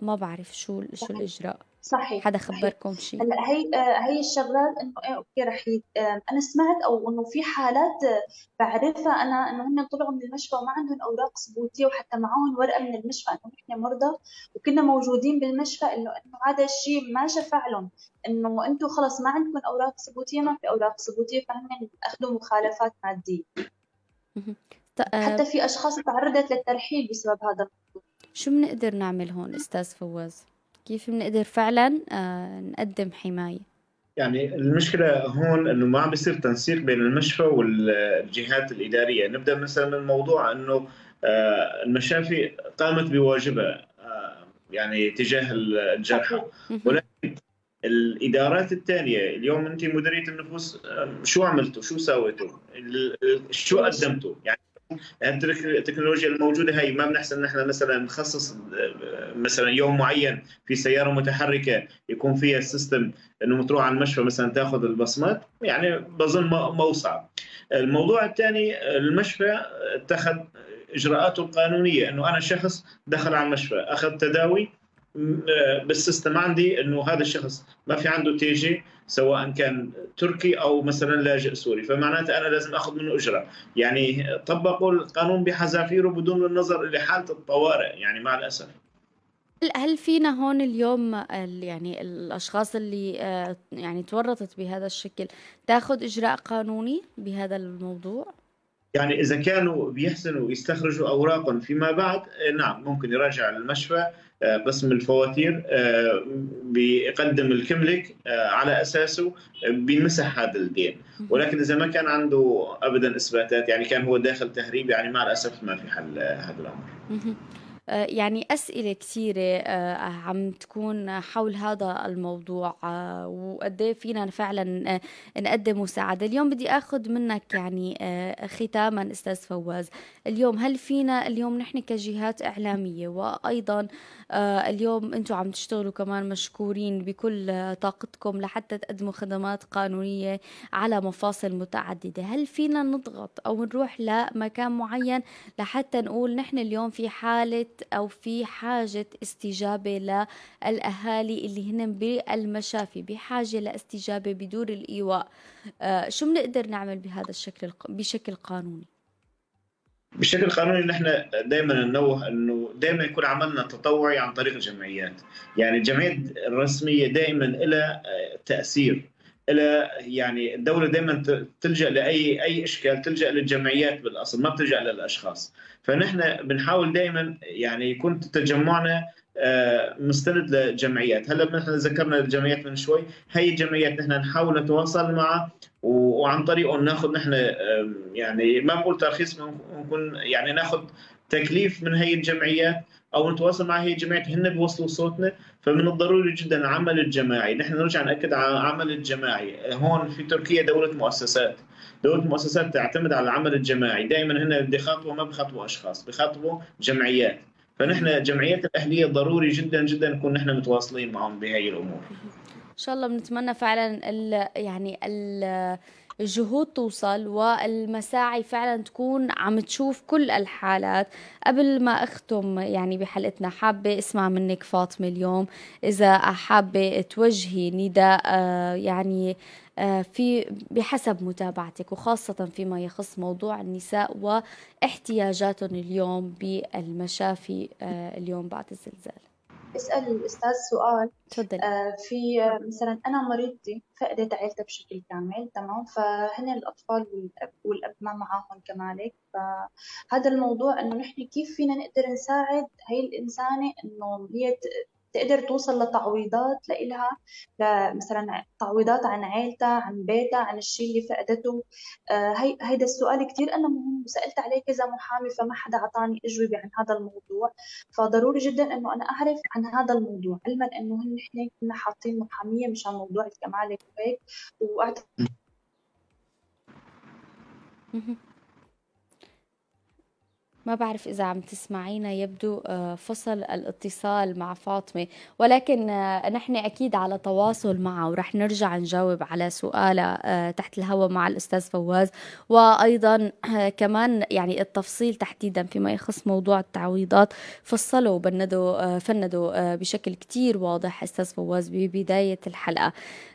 ما بعرف شو شو الإجراء. صحيح حدا خبركم شيء هلا هي آه، هي الشغلات إنه إيه أوكي رح آه، أنا سمعت أو إنه في حالات آه، بعرفها أنا إنه هن طلعوا من المشفى وما عندهم أوراق ثبوتية وحتى معهم ورقة من المشفى إنه نحن مرضى وكنا موجودين بالمشفى إنه إنه هذا الشيء ما شفع لهم. إنه أنتم خلص ما عندكم أوراق ثبوتية ما في أوراق ثبوتية فهن اخذوا مخالفات مادية. حتى في أشخاص تعرضت للترحيل بسبب هذا الموضوع. شو بنقدر نعمل هون أستاذ فواز؟ كيف بنقدر فعلا آه، نقدم حماية؟ يعني المشكلة هون إنه ما عم بيصير تنسيق بين المشفى والجهات الإدارية، نبدأ مثلا من موضوع إنه آه، المشافي قامت بواجبها آه، يعني تجاه الجرحى. ولكن الإدارات الثانية اليوم أنت مديرية النفوس شو عملتوا؟ شو سويتوا؟ شو قدمتوا؟ يعني التكنولوجيا الموجودة هي ما بنحسن نحن مثلا نخصص مثلا يوم معين في سيارة متحركة يكون فيها ال system إنه تروح على المشفى مثلا تاخذ البصمات يعني بظن موسع الموضوع الثاني المشفى اتخذ إجراءاته القانونية إنه أنا شخص دخل على المشفى اخذ تداوي بال system عندي إنه هذا الشخص ما في عنده TC سواء كان تركي أو مثلا لاجئ سوري. فمعناته أنا لازم أخذ منه اجره يعني طبقوا القانون بحذافيره بدون النظر إلى حالة الطوارئ يعني مع الأسف. هل فينا هون اليوم يعني الأشخاص اللي آه، يعني تورطت بهذا الشكل تاخذ إجراء قانوني بهذا الموضوع؟ يعني إذا كانوا بيحسنوا يستخرجوا أوراقهم فيما بعد آه، نعم ممكن يراجع المشفى. قسم الفواتير آه، بيقدم الكملك آه، على أساسه بينمسح هذا الدين. ولكن إذا ما كان عنده ابدا إثباتات يعني كان هو داخل تهريب يعني مع الأسف ما في حل هذا الأمر. آه، يعني أسئلة كثيرة آه، عم تكون حول هذا الموضوع آه، وقد إيه فينا فعلا نقدم مساعدة. اليوم بدي أخذ منك يعني ختاما أستاذ فواز. اليوم هل فينا اليوم نحن كجهات إعلامية وأيضا اليوم أنتم عم تشتغلوا كمان مشكورين بكل طاقتكم لحتى تقدموا خدمات قانونية على مفاصل متعددة هل فينا نضغط أو نروح لمكان معين لحتى نقول نحن اليوم في حالة أو في حاجة استجابة للأهالي اللي هن بالمشافي بحاجة لاستجابة بدور الإيواء. آه شو بنقدر نعمل بهذا الشكل بشكل قانوني؟ بشكل قانوني نحن دائما ننوه إنه دائما يكون عملنا تطوعي عن طريق الجمعيات، يعني الجمعيات الرسمية دائما لها تأثير. إلى يعني الدولة دائما تلجأ لأي أي إشكال تلجأ للجمعيات بالأصل ما بتلجأ للأشخاص. فنحن بنحاول دائما يعني يكون تجمعنا آه، مستند لجمعيات. هلأ نحن ذكرنا الجمعيات من شوي. هي الجمعيات نحن نحاول نتواصل معها وعن طريقهم ناخذ نحن يعني ما بقول ترخيص ممكن يعني ناخذ تكليف من هي الجمعيات أو نتواصل مع هي الجمعيات. هن بيوصلوا صوتنا. فمن الضروري جدا العمل الجماعي. نحن نرجع نأكد على العمل الجماعي. هون في تركيا دولة مؤسسات. دولة المؤسسات تعتمد على العمل الجماعي. دائما هن بدي خاطبوا ما بخاطبوا أشخاص بخاطبوا جمعيات. فنحن جمعيات الأهلية ضروري جدا جدا نكون نحن متواصلين معهم بهي الأمور. إن شاء الله بنتمنى فعلا ال يعني ال الجهود توصل والمساعي فعلا تكون عم تشوف كل الحالات. قبل ما أختم يعني بحلقتنا حابة أسمع منك فاطمة اليوم إذا حابة توجهي نداء آه، يعني آه، في بحسب متابعتك وخاصة فيما يخص موضوع النساء واحتياجاتهم اليوم بالمشافي آه، اليوم بعد الزلزال. اسال الأستاذ سؤال تفضل آه في مثلا أنا مريضتي فقدت عيلتها بشكل كامل تمام؟ فهن الأطفال والاب والاب ما معاهم كمالك فهذا الموضوع إنه نحن كيف فينا نقدر نساعد هي الإنسانة إنه هي تقدر توصل لتعويضات لإلها مثلا تعويضات عن عيلتها عن بيتها عن الشيء اللي فقدته. آه هي هيدا السؤال كثير أنا مهم وسألت عليه كذا محامي فما حدا أعطاني أجوبة عن هذا الموضوع. فضروري جدا إنه أنا أعرف عن هذا الموضوع علما إنه نحن كنا حاطين محامية مشان موضوع الكمالة وهيك وأعتقد ما بعرف إذا عم تسمعينا يبدو آه، فصل الاتصال مع فاطمة. ولكن آه، نحن أكيد على تواصل معها ورح نرجع نجاوب على سؤالها آه، تحت الهواء مع الأستاذ فواز. وأيضا كمان يعني التفصيل تحديدا فيما يخص موضوع التعويضات. فصلوا وبندوا فندوا بشكل كتير واضح أستاذ فواز ببداية الحلقة.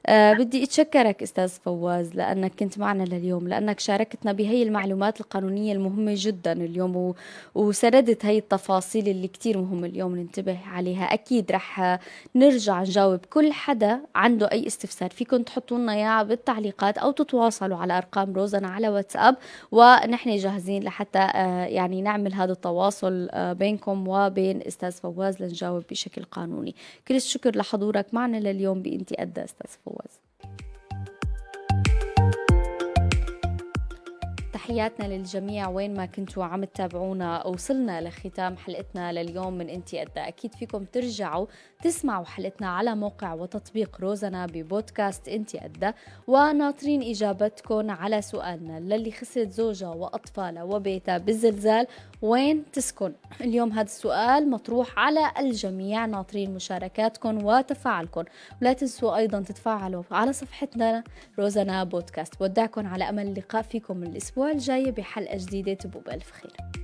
بدي أتشكرك أستاذ فواز لأنك كنت معنا لليوم لأنك شاركتنا بهي المعلومات القانونية المهمة جدا اليوم. وسردت هاي التفاصيل اللي كتير مهم اليوم ننتبه عليها. أكيد رح نرجع نجاوب كل حدا عنده أي استفسار. فيكم تحطوا لنا إياها بالتعليقات أو تتواصلوا على أرقام روزنا على واتساب ونحن جاهزين لحتى آه، يعني نعمل هذا التواصل آه، بينكم وبين أستاذ فواز لنجاوب بشكل قانوني. كل الشكر لحضورك معنا لليوم بإنتي قدا أستاذ فواز. تحياتنا للجميع. وين ما كنتوا عم تتابعونا وصلنا لختام حلقتنا لليوم من انتي قدا أكيد فيكم ترجعوا تسمعوا حلقتنا على موقع وتطبيق روزنا ببودكاست انتي قدا وناطرين إجابتكم على سؤالنا. للي خسرت زوجها وأطفالها وبيتها بالزلزال وين تسكن؟ اليوم هذا السؤال مطروح على الجميع ناطرين مشاركاتكم وتفاعلكم. ولا تنسوا أيضا تتفاعلوا على صفحتنا روزنا بودكاست. بودعكم على أمل اللقاء فيكم الأسبوع الجاي بحلقة جديدة. تبو بألف خير.